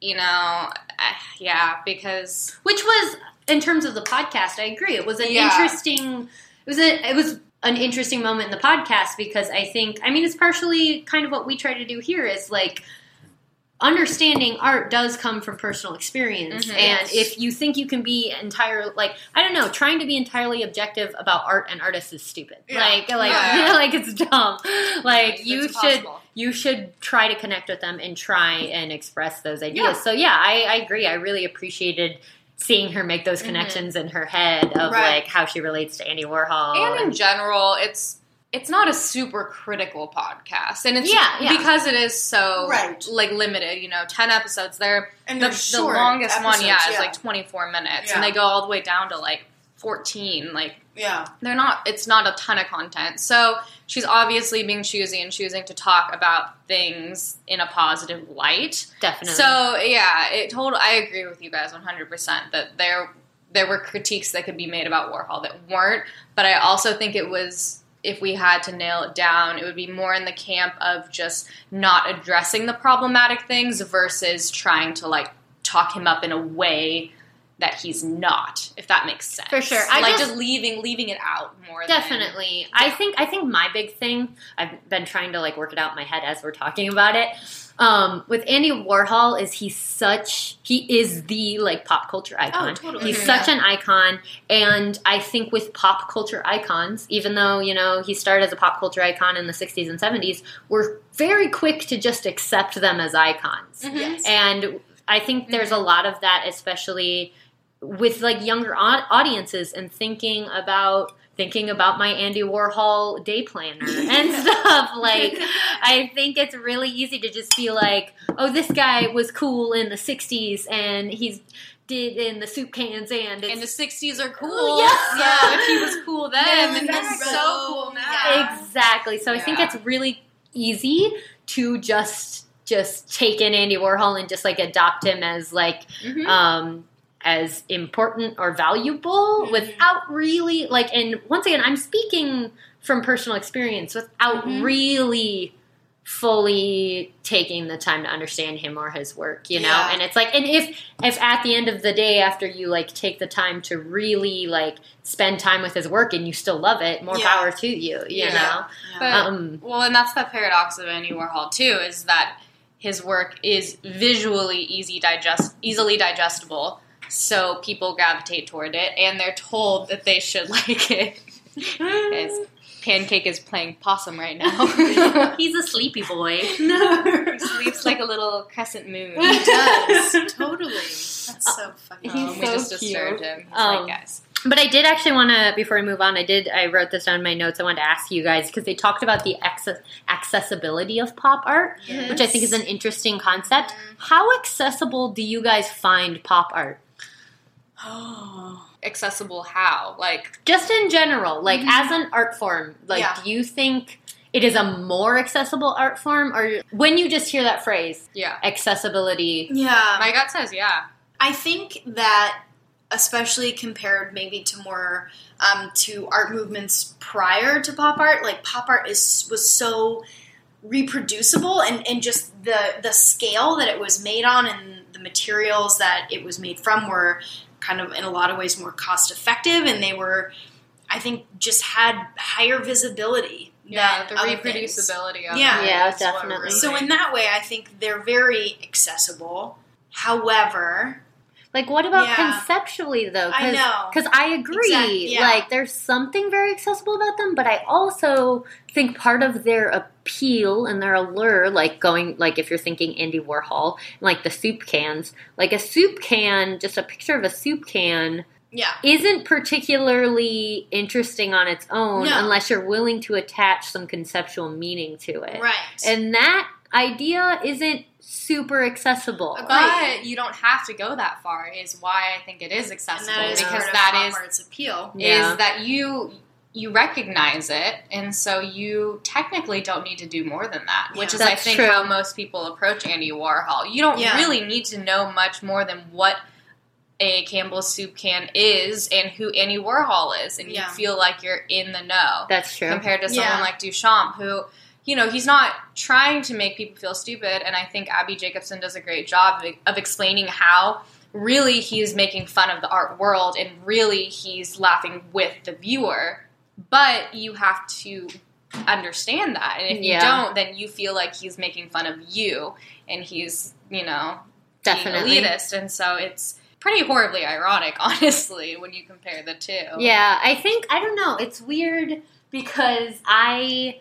you know uh, yeah because which was in terms of the podcast. I agree. It was an Yeah. interesting. It was a. It was an interesting moment in the podcast because I think. I mean, it's partially kind of what we try to do here. Is like understanding art does come from personal experience Mhm. and Yes. if you think you can be entire like i don't know trying to be entirely objective about art and artists is stupid Yeah. like like Yeah. like it's dumb like you It's should impossible. you should try to connect with them and try and express those ideas. Yeah. So yeah, I, I agree. I really appreciated seeing her make those connections in her head of Mm-hmm. Right. like how she relates to Andy Warhol. and in general it's it's not a super critical podcast and it's Yeah, yeah. because it is so Right. like limited you know 10 episodes there and the, the longest one episodes, yeah, is like 24 minutes Yeah. and they go all the way down to like 14 like yeah, they're not it's not a ton of content so she's obviously being choosy and choosing to talk about things in a positive light definitely. so yeah it told i agree with you guys 100% that there there were critiques that could be made about warhol that weren't but i also think it was if we had to nail it down it would be more in the camp of just not addressing the problematic things versus trying to like talk him up in a way that he's not if that makes sense For sure. I like just- just, leaving leaving it out more than Definitely. I think I think my big thing I've been trying to like work it out in my head as we're talking about it. Um, with Andy Warhol is he's such he is the like pop culture icon. Oh, totally. He's Mhm. such an icon and I think with pop culture icons, even though, you know, he started as a pop culture icon in the 60s and 70s, we're very quick to just accept them as icons. yes, And I think there's a lot of that, especially with like younger audiences and thinking about thinking about my Andy Warhol day planner and stuff. Like, I think it's really easy to just be like, oh, this guy was cool in the '60s and he's did in the soup cans and it's and the 60s are cool Oh, yes. yeah but he was cool then Yeah, and he's exactly. so cool now Yeah. Exactly. So I think it's really easy to just just take in Andy Warhol and just like adopt him as like Mhm. um as important or valuable Mhm. without really like and once again I'm speaking from personal experience without Mhm. really fully taking the time to understand him or his work you know Yeah. and it's like and if if at the end of the day after you like take the time to really like spend time with his work and you still love it more Yeah. power to you you Yeah. know But- um Well, and that's the paradox of Andy Warhol too, is that his work is visually easy digest, easily digestible, so people gravitate toward it, and they're told that they should like it. Guys, Pancake is playing possum right now. He's a sleepy boy. No, he sleeps like a little crescent moon. He does totally. That's so fucking. He's Um, we so just disturbed cute. him. He's Um, like, guys. But I did actually want to, before we move on, I did, I wrote this down in my notes. I wanted to ask you guys because they talked about the access, accessibility of pop art, which I think is an interesting concept. How accessible do you guys find pop art? Oh. Accessible how? Like, Just in general, like as an art form, like Yeah. do you think it is a more accessible art form? Or when you just hear that phrase, yeah. accessibility, Yeah. My gut says yeah. I think that, especially compared maybe to more um, to art movements prior to pop art, like pop art is was so reproducible and, and just the the scale that it was made on and the materials that it was made from were kind of in a lot of ways more cost effective and they were I think just had higher visibility Yeah, than the other things. reproducibility of Yeah. it. Yeah, definitely. really- So in that way, I think they're very accessible. However, Like, what about Yeah. conceptually though? I know. because I agree. Exact- yeah. Like, there's something very accessible about them, but I also think part of their appeal and their allure, like going, like if you're thinking Andy Warhol, like the soup cans, like a soup can, just a picture of a soup can. yeah, Isn't particularly interesting on its own No. unless you're willing to attach some conceptual meaning to it. right. And that idea isn't super accessible. Agreed. But you don't have to go that far. Is why I think it is accessible that is because part of that pop is art's appeal. Yeah. is that you you recognize it, and so you technically don't need to do more than that. Which Yeah. is, I think, true. how most people approach Andy Warhol. You don't Yeah. really need to know much more than what a Campbell's soup can is and who Andy Warhol is, and Yeah. you feel like you're in the know That's true. compared to someone Yeah. like Duchamp, who, you know, he's not trying to make people feel stupid. And I think Abbi Jacobson does a great job of, explaining how really he's making fun of the art world and really he's laughing with the viewer. But you have to understand that. And if you don't, then you feel like he's making fun of you and he's, you know, being Definitely. elitist. And so it's pretty horribly ironic, honestly, when you compare the two. Yeah, I think I don't know. It's weird because I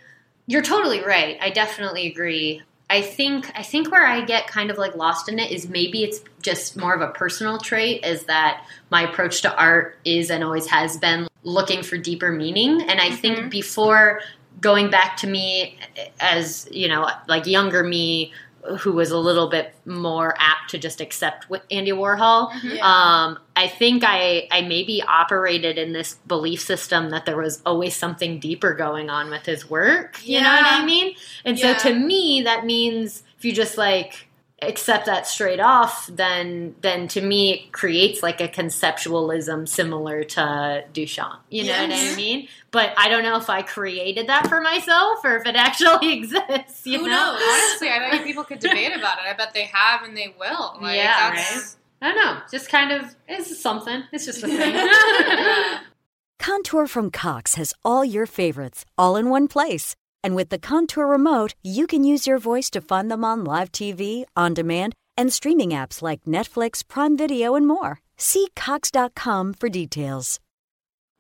you're totally right. I definitely agree. I think I think where I get kind of like lost in it is maybe it's just more of a personal trait is that my approach to art is and always has been looking for deeper meaning and I think mm-hmm. before going back to me as, you know, like younger me who was a little bit more apt to just accept Andy Warhol. Yeah. Um, I think I I maybe operated in this belief system that there was always something deeper going on with his work. You know what I mean? And Yeah. so to me, that means if you just like accept that straight off, then then to me it creates like a conceptualism similar to Duchamp. You know what I mean? But I don't know if I created that for myself or if it actually exists. You Who know? knows? Honestly, I think people could debate about it. I bet they have and they will. Like, Yeah, that's, I don't know. Just kind of it's something. It's just a thing. Contour from Cox has all your favorites, all in one place. And with the Contour remote, you can use your voice to find them on live TV, on demand, and streaming apps like Netflix, Prime Video, and more. See Cox.com for details.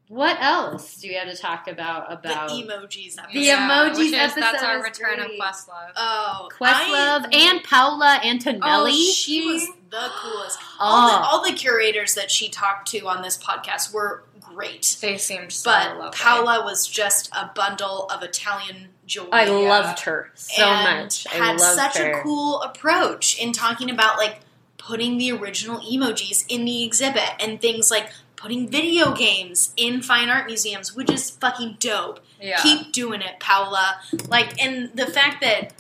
What else do we have to talk about About The about emojis. Episode. The emojis which is, That's our is return great. of Questlove. Oh, oh, Questlove I- and Paola Antonelli? Oh, she was the coolest. All, the, Oh. all the curators that she talked to on this podcast were great. they seemed so But lovely. Paola was just a bundle of Italian joy. I loved her so much. I had such her. a cool approach in talking about like putting the original emojis in the exhibit and things like putting video games in fine art museums, which is fucking dope. Yeah. Keep doing it, Paola. Like, and the fact that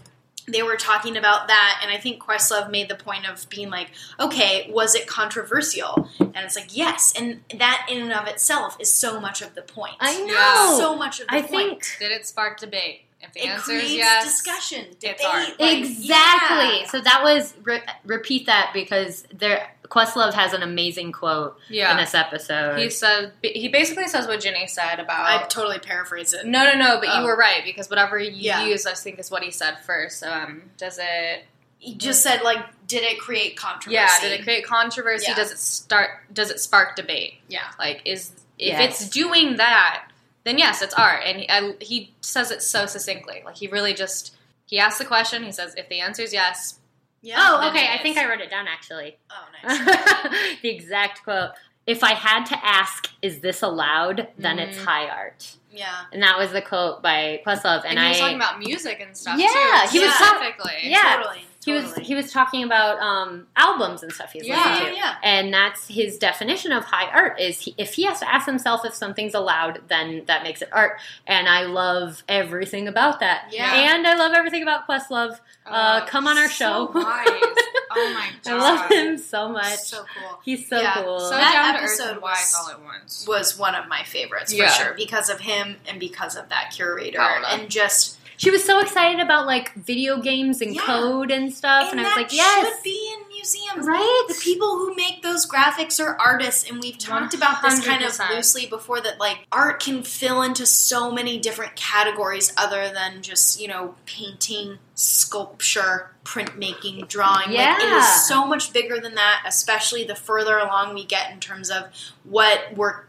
they were talking about that, and I think Questlove made the point of being like, okay, was it controversial? And it's like, yes, and that in and of itself is so much of the point. I know. Yeah. So much of the I point. think Did it spark debate? If the it answer creates is yes, discussion, debate. it's art. like, exactly. yeah. So that was re- repeat that because there Questlove has an amazing quote Yeah. in this episode. He said he basically says what Ginny said about. I totally paraphrase it. no, no, no. But Oh. you were right because whatever you Yeah. use, I think is what he said first. Um, does it? He just said like, did it create controversy? Yeah. Did it create controversy? Yeah. Does it start? Does it spark debate? Yeah. Like, is if Yes. it's doing that, then yes, it's art. And he, I, he says it so succinctly. Like he really just he asks the question. He says, if the answer is yes, Yeah. oh, okay. I think I wrote it down actually. Oh, nice. the exact quote. If I had to ask, is this allowed? Then it's Mhm. high art. yeah. And that was the quote by Questlove. And, and, he I was talking about music and stuff. Yeah, too, he was talk- specifically. Yeah. Totally. He was he was talking about um, albums and stuff he's Yeah, listening yeah, to. yeah. And that's his definition of high art is he, if he has to ask himself if something's allowed, then that makes it art. And I love everything about that. Yeah. And I love everything about Questlove. Uh, Oh, come on our so show. wise. Oh my god. I love him so much. So cool. He's so Yeah, cool. So That down to earth episode wise was- all at once. Was one of my favorites Yeah. for sure because of him and because of that curator Paola. and just she was so excited about like video games and Yeah. code and stuff, and, I was like, yes, should be in museums. right. The people who make those graphics are artists, and we've talked about this kind of loosely before. That like art can fill into so many different categories other than just you know painting, sculpture, printmaking, drawing. Like, it Yeah. is so much bigger than that. Especially the further along we get in terms of what we're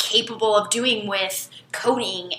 capable of doing with coding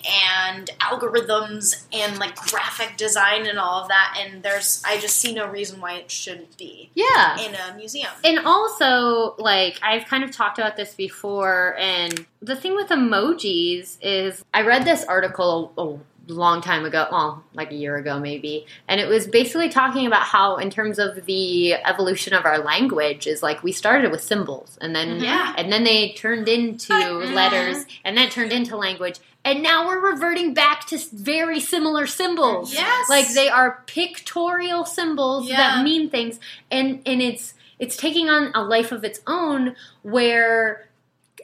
and algorithms and like graphic design and all of that and there's I just see no reason why it shouldn't be yeah. in a museum. And also, like, I've kind of talked about this before, and the thing with emojis is I read this article a long time ago, well, like a year ago maybe, and it was basically talking about how, in terms of the evolution of our language, is like we started with symbols, and then mm-hmm. Yeah. and then they turned into mm-hmm. letters, and then turned into language. And now we're reverting back to very similar symbols. Yes. Like they are pictorial symbols Yeah. that mean things and and it's it's taking on a life of its own where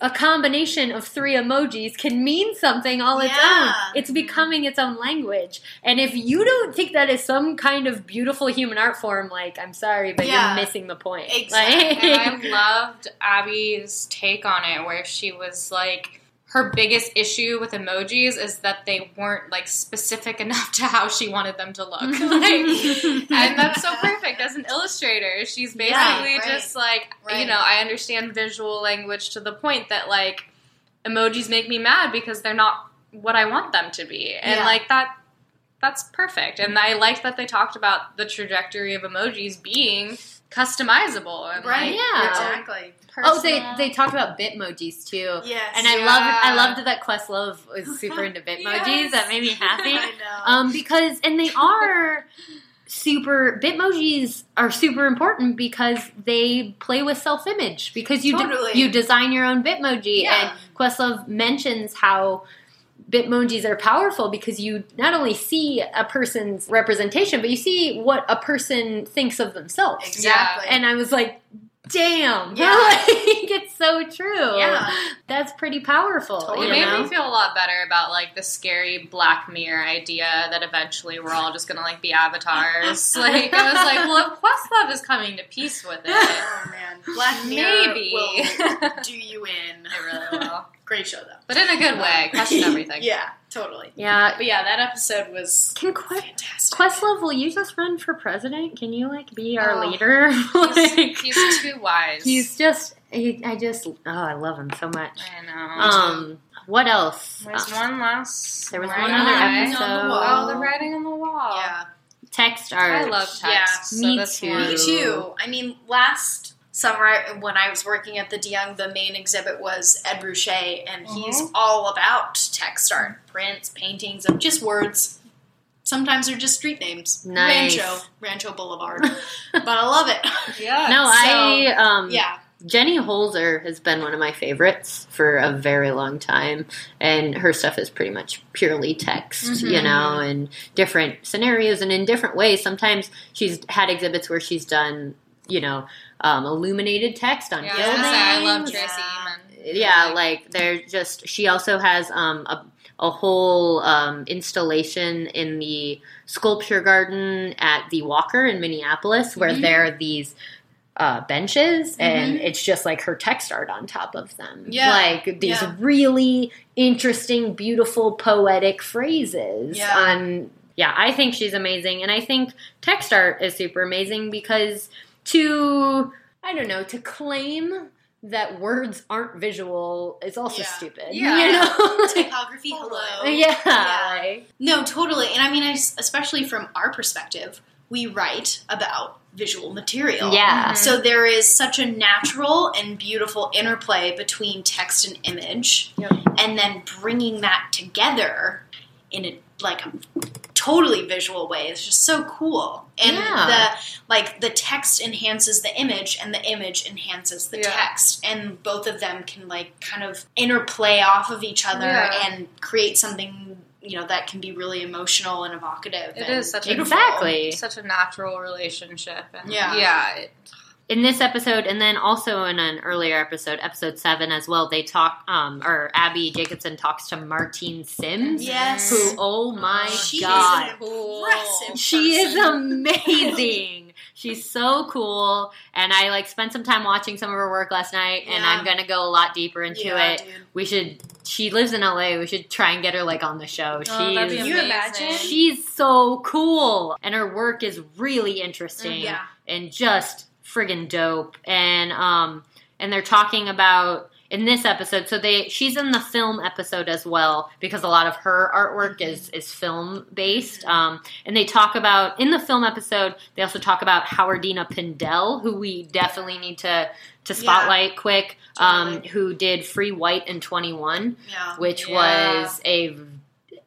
a combination of three emojis can mean something all its Yeah. own. It's becoming its own language. And if you don't think that is some kind of beautiful human art form, like I'm sorry, but Yeah. you're missing the point. Exactly. Like- and I loved Abbi's take on it, where she was like, her biggest issue with emojis is that they weren't like specific enough to how she wanted them to look. like, and that's so perfect as an illustrator. She's basically right. just like, you know, I understand visual language to the point that like emojis make me mad because they're not what I want them to be, and Yeah. like that. That's perfect, and I liked that they talked about the trajectory of emojis being customizable right. like, Yeah. Exactly. Oh, they they talked about Bitmojis too. Yes. And I Yeah. loved I loved that Questlove was super into Bitmojis. Yes. That made me happy. I know. Um, because and they are super Bitmojis are super important because they play with self image because you de- you design your own Bitmoji Yeah. and Questlove mentions how Bitmojis are powerful because you not only see a person's representation, but you see what a person thinks of themselves. exactly. And I was like, damn. Yeah. like, it's so true. Yeah. That's pretty powerful. Totally. you It made know? me feel a lot better about like the scary Black Mirror idea that eventually we're all just gonna like be avatars. like I was like, well, if Questlove is coming to peace with it, oh man, Black Mirror maybe will do you in. it really will. Great show though. But in a good way, question everything. Yeah, totally. yeah. But yeah, that episode was Can que- fantastic. Questlove, will you just run for president? Can you like be our Oh, leader? He's, Like, he's too wise. he's just. He, I just. Oh, I love him so much. I know. Um. What else? There's Uh, one last. there was one other Writing episode. on the wall. Oh, the writing on the wall. yeah. text art. I love text. Yeah, so me this too. one- Me too. I mean, last summer when I was working at the de Young, the main exhibit was Ed Ruscha, and he's all about text art, prints, paintings of just words. Sometimes they're just street names. Nice. Rancho, Rancho Boulevard. but I love it. Yeah. No, I um Yeah. Jenny Holzer has been one of my favorites for a very long time, and her stuff is pretty much purely text, you know, and different scenarios and in different ways. Sometimes she's had exhibits where she's done, you know, um, illuminated text on Yeah, I buildings. say, I love Yeah. Tracey Emin. yeah, like they're just. She also has um, a a whole um, installation in the sculpture garden at the Walker in Minneapolis, where there are these. Uh, benches and it's just like her text art on top of them. Yeah. Like these Yeah. really interesting, beautiful, poetic phrases. Yeah. On yeah, I think she's amazing, and I think text art is super amazing because to I don't know to claim that words aren't visual is also Yeah. stupid. Yeah. You know? Typography, hello. yeah. Yeah. like- No, totally. And I mean, I s especially from our perspective, we write about visual material. Yeah. Mm-hmm. So there is such a natural and beautiful interplay between text and image, Yep. and then bringing that together in a like a totally visual way is just so cool. And Yeah. the like the text enhances the image, and the image enhances the Yeah. text, and both of them can like kind of interplay off of each other Yeah. and create something you know that can be really emotional and evocative. It and is such a. Exactly. such a natural relationship. And Yeah. yeah. It, in this episode and then also in an earlier episode episode 7 as well they talk um or abbi jacobson talks to Martine Syms Yes. who oh my She god is impressive she is amazing she's so cool and i like spent some time watching some of her work last night and Yeah. i'm gonna go a lot deeper into Yeah, it dude. we should she lives in la we should try and get her like on the show Oh, she's you amazing. imagine? She's so cool, and her work is really interesting Yeah. and just friggin' dope. And um, and they're talking about in this episode. So they she's in the film episode as well because a lot of her artwork is is film based. Um, and they talk about in the film episode. They also talk about Howardena Pindell, who we definitely need to to spotlight quick. Um, Totally. who did Free White in Twenty One, Yeah, which Yeah. was a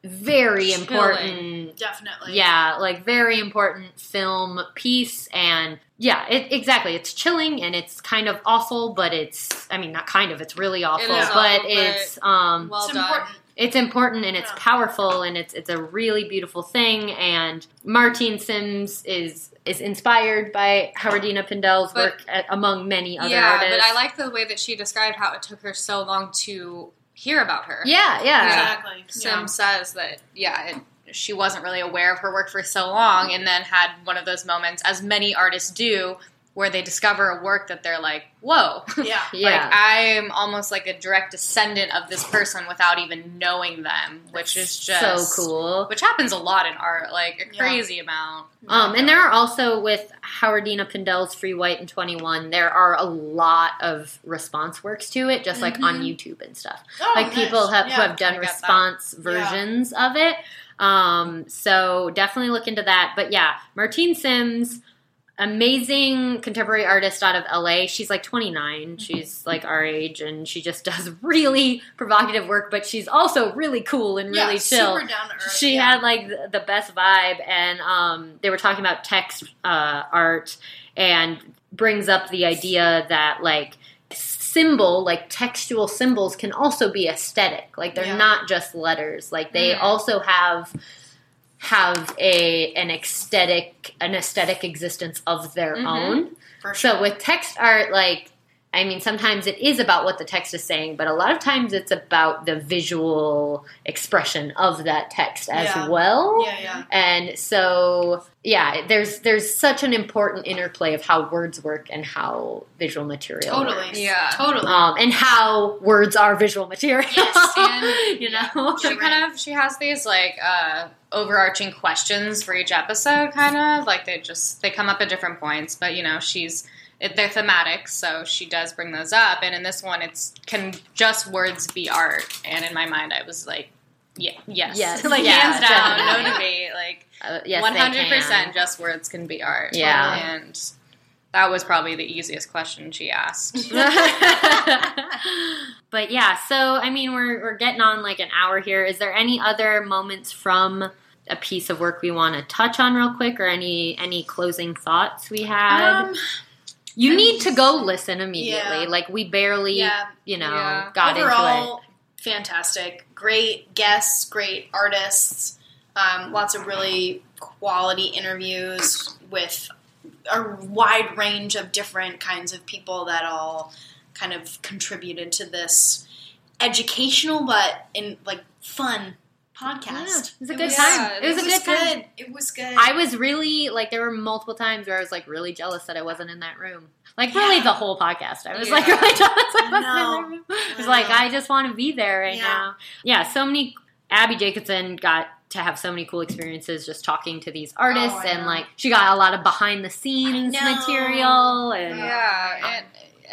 very Chilling. important definitely. yeah like very important film piece and yeah it, exactly it's chilling and it's kind of awful but it's i mean not kind of it's really awful is but awful, but it's um well it's done. important. it's important and it's Yeah. powerful and it's it's a really beautiful thing and Martine Syms is is inspired by Howardena Pindell's But- work at, among many other yeah, artists. but I like the way that she described how it took her so long to hear about her. Yeah, yeah. Exactly. Syms says that yeah, it, she wasn't really aware of her work for so long, and then had one of those moments, as many artists do, where they discover a work that they're like, "Whoa." Yeah. Yeah. Like I'm almost like a direct descendant of this person without even knowing them, which is just so cool. Which happens a lot in art, like a Yeah. crazy amount. Um, and there are also with Howardena Pindell's Free White and 21, there are a lot of response works to it, just like on YouTube and stuff. Oh, like people have Yeah. who have done I get that. response versions of it. Um, so definitely look into that. But yeah, Martine Syms, amazing contemporary artist out of LA. She's like 29. She's like our age and she just does really provocative work, but she's also really cool and Yeah, really chill super down to earth. she yeah. had like the, best vibe and um, they were talking about text uh, art and brings up the idea that like symbol like textual symbols can also be aesthetic like they're Yeah. not just letters like they Mhm. also have have a an aesthetic an aesthetic existence of their Mhm. own For sure. so with text art, like, I mean, sometimes it is about what the text is saying, but a lot of times it's about the visual expression of that text as Yeah. well. yeah, yeah. And so, yeah, there's there's such an important interplay of how words work and how visual material Totally. works. Yeah. Totally. Um, and how words are visual material. Yes, and- you know, She kind of she has these like uh overarching questions for each episode kind of. Like they just they come up at different points but you know she's it, they're thematic so she does bring those up. And in this one it's can just words be art? And in my mind i was like yeah yes. Yes. like Yeah, hands down definitely. no debate. Like Uh, yes, 100% just words can be art. Yeah. and that was probably the easiest question she asked but yeah, so I mean, we're we're getting on like an hour here. Is there any other moments from a piece of work we want to touch on real quick, or any any closing thoughts we had? Um, you I need mean, to go listen immediately. yeah. Like we barely, Yeah. you know, Yeah. got into it. Overall, fantastic. Great guests, great artists. Um, lots of really quality interviews with a wide range of different kinds of people that all kind of contributed to this educational but in like fun podcast. Yeah, it was a good was- time. It was a it good time. It was good. I was really like there were multiple times where I was like really jealous that I wasn't in that room. Like really Yeah. the whole podcast. I was Yeah. like really jealous I wasn't know. in that room. I was I like. I just want to be there right Yeah. now. Yeah, so many Abbi Jacobson got to have so many cool experiences just talking to these oh, artists Oh, and like she got a lot of behind the scenes material and Yeah, and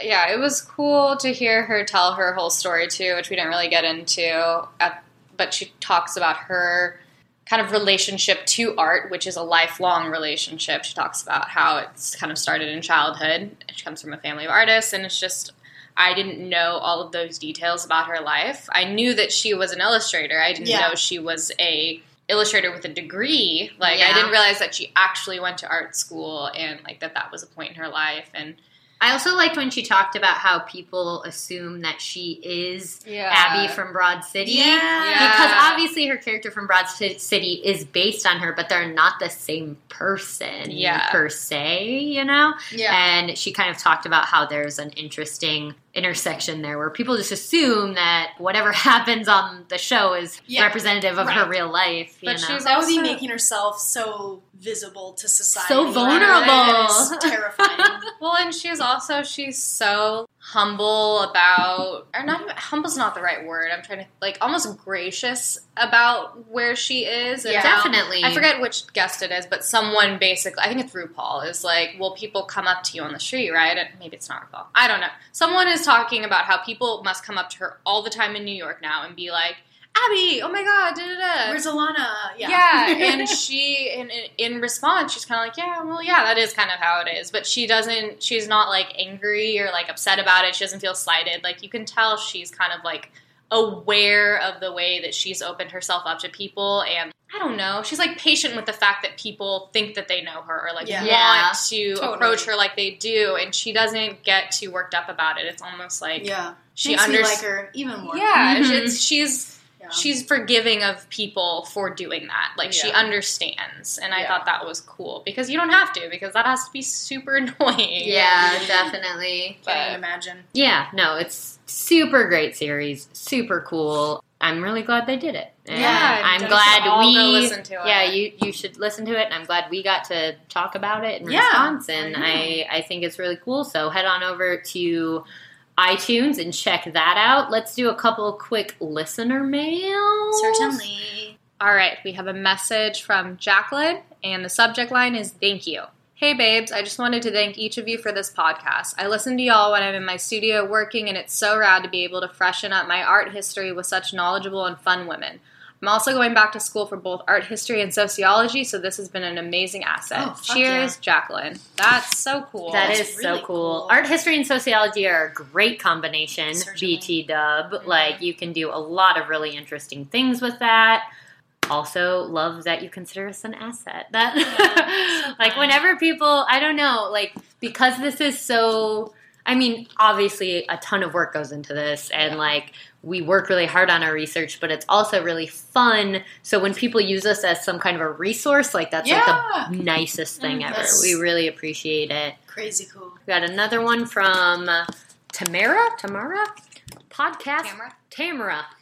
yeah, it was cool to hear her tell her whole story too, which we didn't really get into. At, but she talks about her kind of relationship to art, which is a lifelong relationship. She talks about how it's kind of started in childhood. She comes from a family of artists, and it's just I didn't know all of those details about her life. I knew that she was an illustrator. I didn't Yeah. know she was a illustrator with a degree. Like Yeah. I didn't realize that she actually went to art school and like that that was a point in her life and I also liked when she talked about how people assume that she is Yeah. Abbi from Broad City. Yeah. Because obviously her character from Broad City is based on her, but they're not the same person Yeah. per se, you know? Yeah. And she kind of talked about how there's an interesting intersection there where people just assume that whatever happens on the show is Yeah. representative of her real life. You But know? she's that would be making herself so visible to society. So vulnerable. That is terrifying. Well, and she's also she's so humble about or not even humble's not the right word. I'm trying to like almost gracious about where she is. Yeah. how- Definitely. I forget which guest it is, but someone basically I think it's RuPaul is like, well, people come up to you on the street, right? And maybe it's not RuPaul. I don't know. Someone is talking about how people must come up to her all the time in New York now and be like, Abbi, oh my god, da da da. Where's Ilana? Yeah. Yeah, and she, in, in in response, she's kind of like, yeah, well, yeah, that is kind of how it is. But she doesn't, she's not like angry or like upset about it. She doesn't feel slighted. Like you can tell she's kind of like aware of the way that she's opened herself up to people, and I don't know, she's like patient with the fact that people think that they know her or like Yeah. Yeah. want to Totally. approach her like they do, and she doesn't get too worked up about it. It's almost like Yeah. she Makes understands. like her even more. Yeah, Mhm. it's, she's Yeah. she's forgiving of people for doing that. Like she understands, and I Yeah. thought that was cool because you don't have to because that has to be super annoying. yeah, definitely. Can't imagine. Yeah, no, it's super great series, super cool. I'm really glad they did it. And Yeah, I'm glad we listen to Yeah, it. you you should listen to it and I'm glad we got to talk about it in Yeah, response and. I I think it's really cool. So head on over to iTunes and check that out. Let's do a couple quick listener mails. Certainly. All right, we have a message from Jacqueline, and the subject line is Thank you. Hey babes, I just wanted to thank each of you for this podcast. I listen to y'all when I'm in my studio working, and it's so rad to be able to freshen up my art history with such knowledgeable and fun women. I'm also going back to school for both art history and sociology, so this has been an amazing asset. Oh, fuck Cheers, Jacqueline. That's so cool. That's really so cool. cool. Art history and sociology are a great combination. Certainly. BT dub. Like you can do a lot of really interesting things with that. Also, love that you consider us an asset. That like fun. whenever people, I don't know, like because this is so. I mean, obviously, a ton of work goes into this, and like we work really hard on our research, but it's also really fun. So when people use us as some kind of a resource, like that's Yeah. like the nicest thing ever. We really appreciate it. Crazy cool. We got another one from Tamara. Tamara? Podcast. Tamara? Tamara.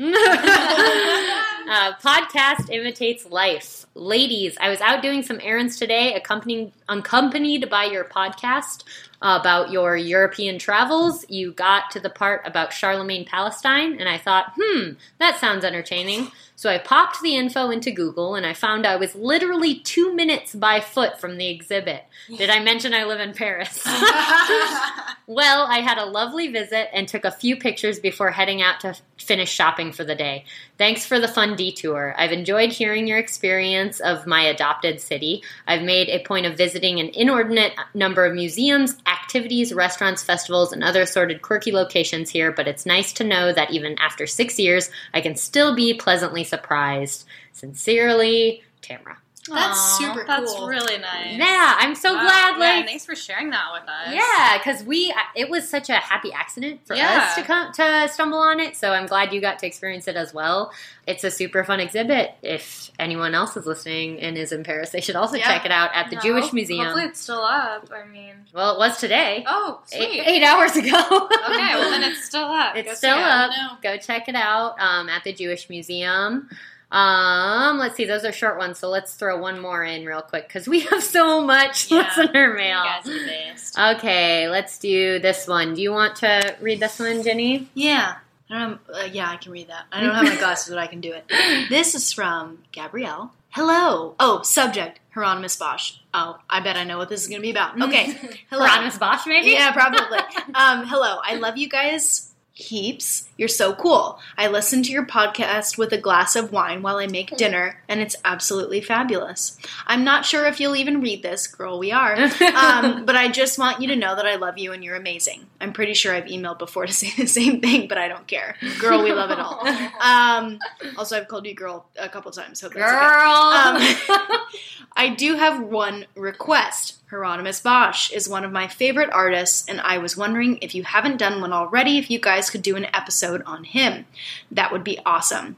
uh, podcast imitates life. Ladies, I was out doing some errands today, accompanied, accompanied by your podcast about your European travels. You got to the part about Charlemagne Palestine, and I thought, hmm, that sounds entertaining. So I popped the info into Google, and I found I was literally two minutes by foot from the exhibit. Did I mention I live in Paris? Well, I had a lovely visit and took a few pictures before heading out to finish shopping for the day. Thanks for the fun detour. I've enjoyed hearing your experience of my adopted city. I've made a point of visiting an inordinate number of museums, activities, restaurants, festivals, and other assorted quirky locations here, but it's nice to know that even after six years, I can still be pleasantly surprised. Sincerely, Tamara. That's Aw, super That's really nice. Yeah, I'm so Wow. glad. Yeah, Like, thanks for sharing that with us. yeah, because we it was such a happy accident for Yeah. us to come to stumble on it. So I'm glad you got to experience it as well. It's a super fun exhibit. If anyone else is listening and is in Paris, they should also Yeah. check it out at the No, Jewish Museum. Hopefully it's still up. I mean, well, it was today, oh, eight, sweet. eight hours ago. Okay, well then it's still up. It's see still up. Go check it out um, at the Jewish Museum. Um, let's see, those are short ones, so let's throw one more in real quick because we have so much Yeah. listener mail. guys are best. Okay, let's do this one. Do you want to read this one, Jenny? Yeah. I don't have, uh, yeah, I can read that. I don't have my glasses, but I can do it. This is from Gabrielle. Hello. Oh, subject Hieronymus Bosch. Oh, I bet I know what this is going to be about. Okay. Hello. Hieronymus Bosch, maybe? Yeah, probably. um, hello. I love you guys heaps. You're so cool. I listen to your podcast with a glass of wine while I make dinner, and it's absolutely fabulous. I'm not sure if you'll even read this, girl, we are, um, but I just want you to know that I love you and you're amazing. I'm pretty sure I've emailed before to say the same thing, but I don't care. Girl, we love it all. Um, also, I've called you girl a couple times. Hope that's okay. Girl. Um, I do have one request. Hieronymus Bosch is one of my favorite artists, and I was wondering if you haven't done one already, if you guys could do an episode on him. That would be awesome.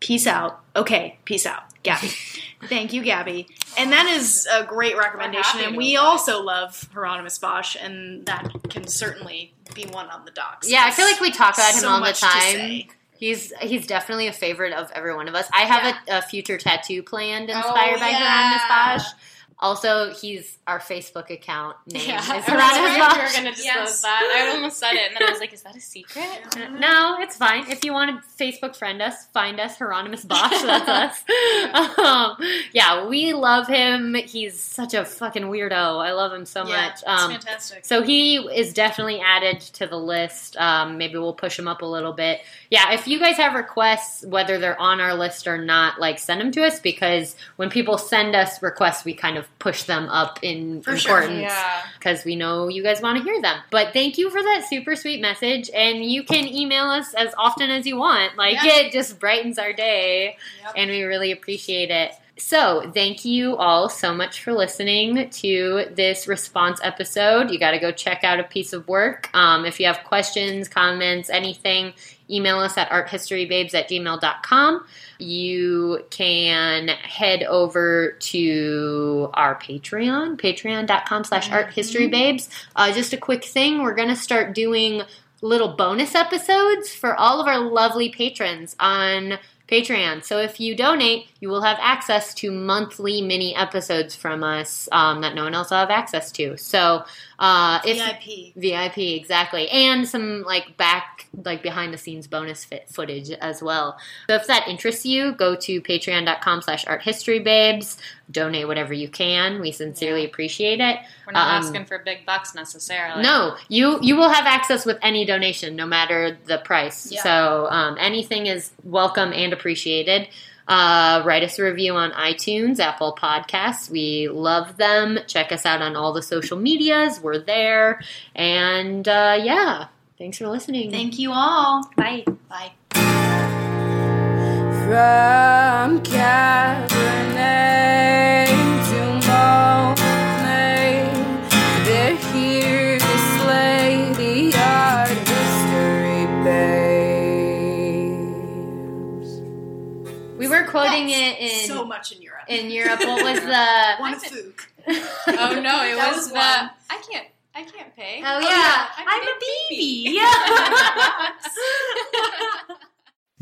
Peace out. Okay, peace out. Gabby. Thank you, Gabby. And that is a great recommendation, and we also love Hieronymus Bosch, and that can certainly be one on the docs. yeah, I feel like we talk about him So all the time. He's he's definitely a favorite of every one of us. I have a, a future tattoo planned oh, inspired Oh, by yeah. Hieronymus Bosch. Also, he's our Facebook account name Yeah, is I was Hieronymus worried Bosch. we were going to disclose Yes. that. I almost said it, and then I was like, "Is that a secret?" No, it's fine. If you want to Facebook friend us, find us, Hieronymus Bosch. That's us. um, yeah, we love him. He's such a fucking weirdo. I love him so Yeah, much. it's Um, fantastic. so he is definitely added to the list. Um, maybe we'll push him up a little bit. Yeah, if you guys have requests, whether they're on our list or not, like send them to us because when people send us requests, we kind of push them up in For sure, importance yeah. because we know you guys want to hear them. But thank you for that super sweet message, and you can email us as often as you want. Like Yeah. it just brightens our day, Yep. and we really appreciate it. So, thank you all so much for listening to this response episode. You got to go check out a piece of work. Um, if you have questions, comments, anything, email us at arthistorybabes at gmail.com. You can head over to our Patreon, patreon.com slash arthistorybabes. Uh, just a quick thing, we're going to start doing little bonus episodes for all of our lovely patrons on Patreon. So if you donate, you will have access to monthly mini episodes from us um, that no one else will have access to. So uh, if VIP. VIP exactly, and some like back like behind the scenes bonus fit footage as well. So if that interests you, go to patreon.com/slash art history babes. Donate whatever you can. We sincerely appreciate it. We're not Um, asking for big bucks necessarily. No, you you will have access with any donation, no matter the price. Yeah. So um, anything is welcome and appreciated. Uh, write us a review on iTunes, Apple Podcasts. We love them. Check us out on all the social medias. We're there. And uh, yeah, thanks for listening. Thank you all. Bye. Bye. From Cabernet much in Europe. in Europe. What was the? One fook. Oh no, it That was, was the. one. I can't. I can't pay. Oh, yeah, yeah, I'm, I'm a a baby. baby.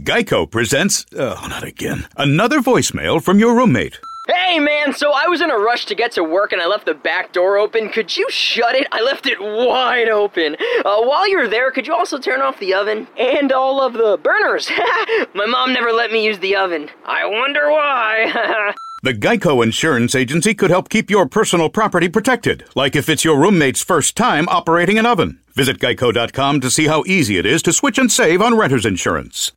Geico presents. Oh, not again. Another voicemail from your roommate. Hey man, so I was in a rush to get to work and I left the back door open. Could you shut it? I left it wide open. Uh, while you're there, could you also turn off the oven and all of the burners? My mom never let me use the oven. I wonder why. The Geico Insurance Agency could help keep your personal property protected, like if it's your roommate's first time operating an oven. Visit geico.com to see how easy it is to switch and save on renter's insurance.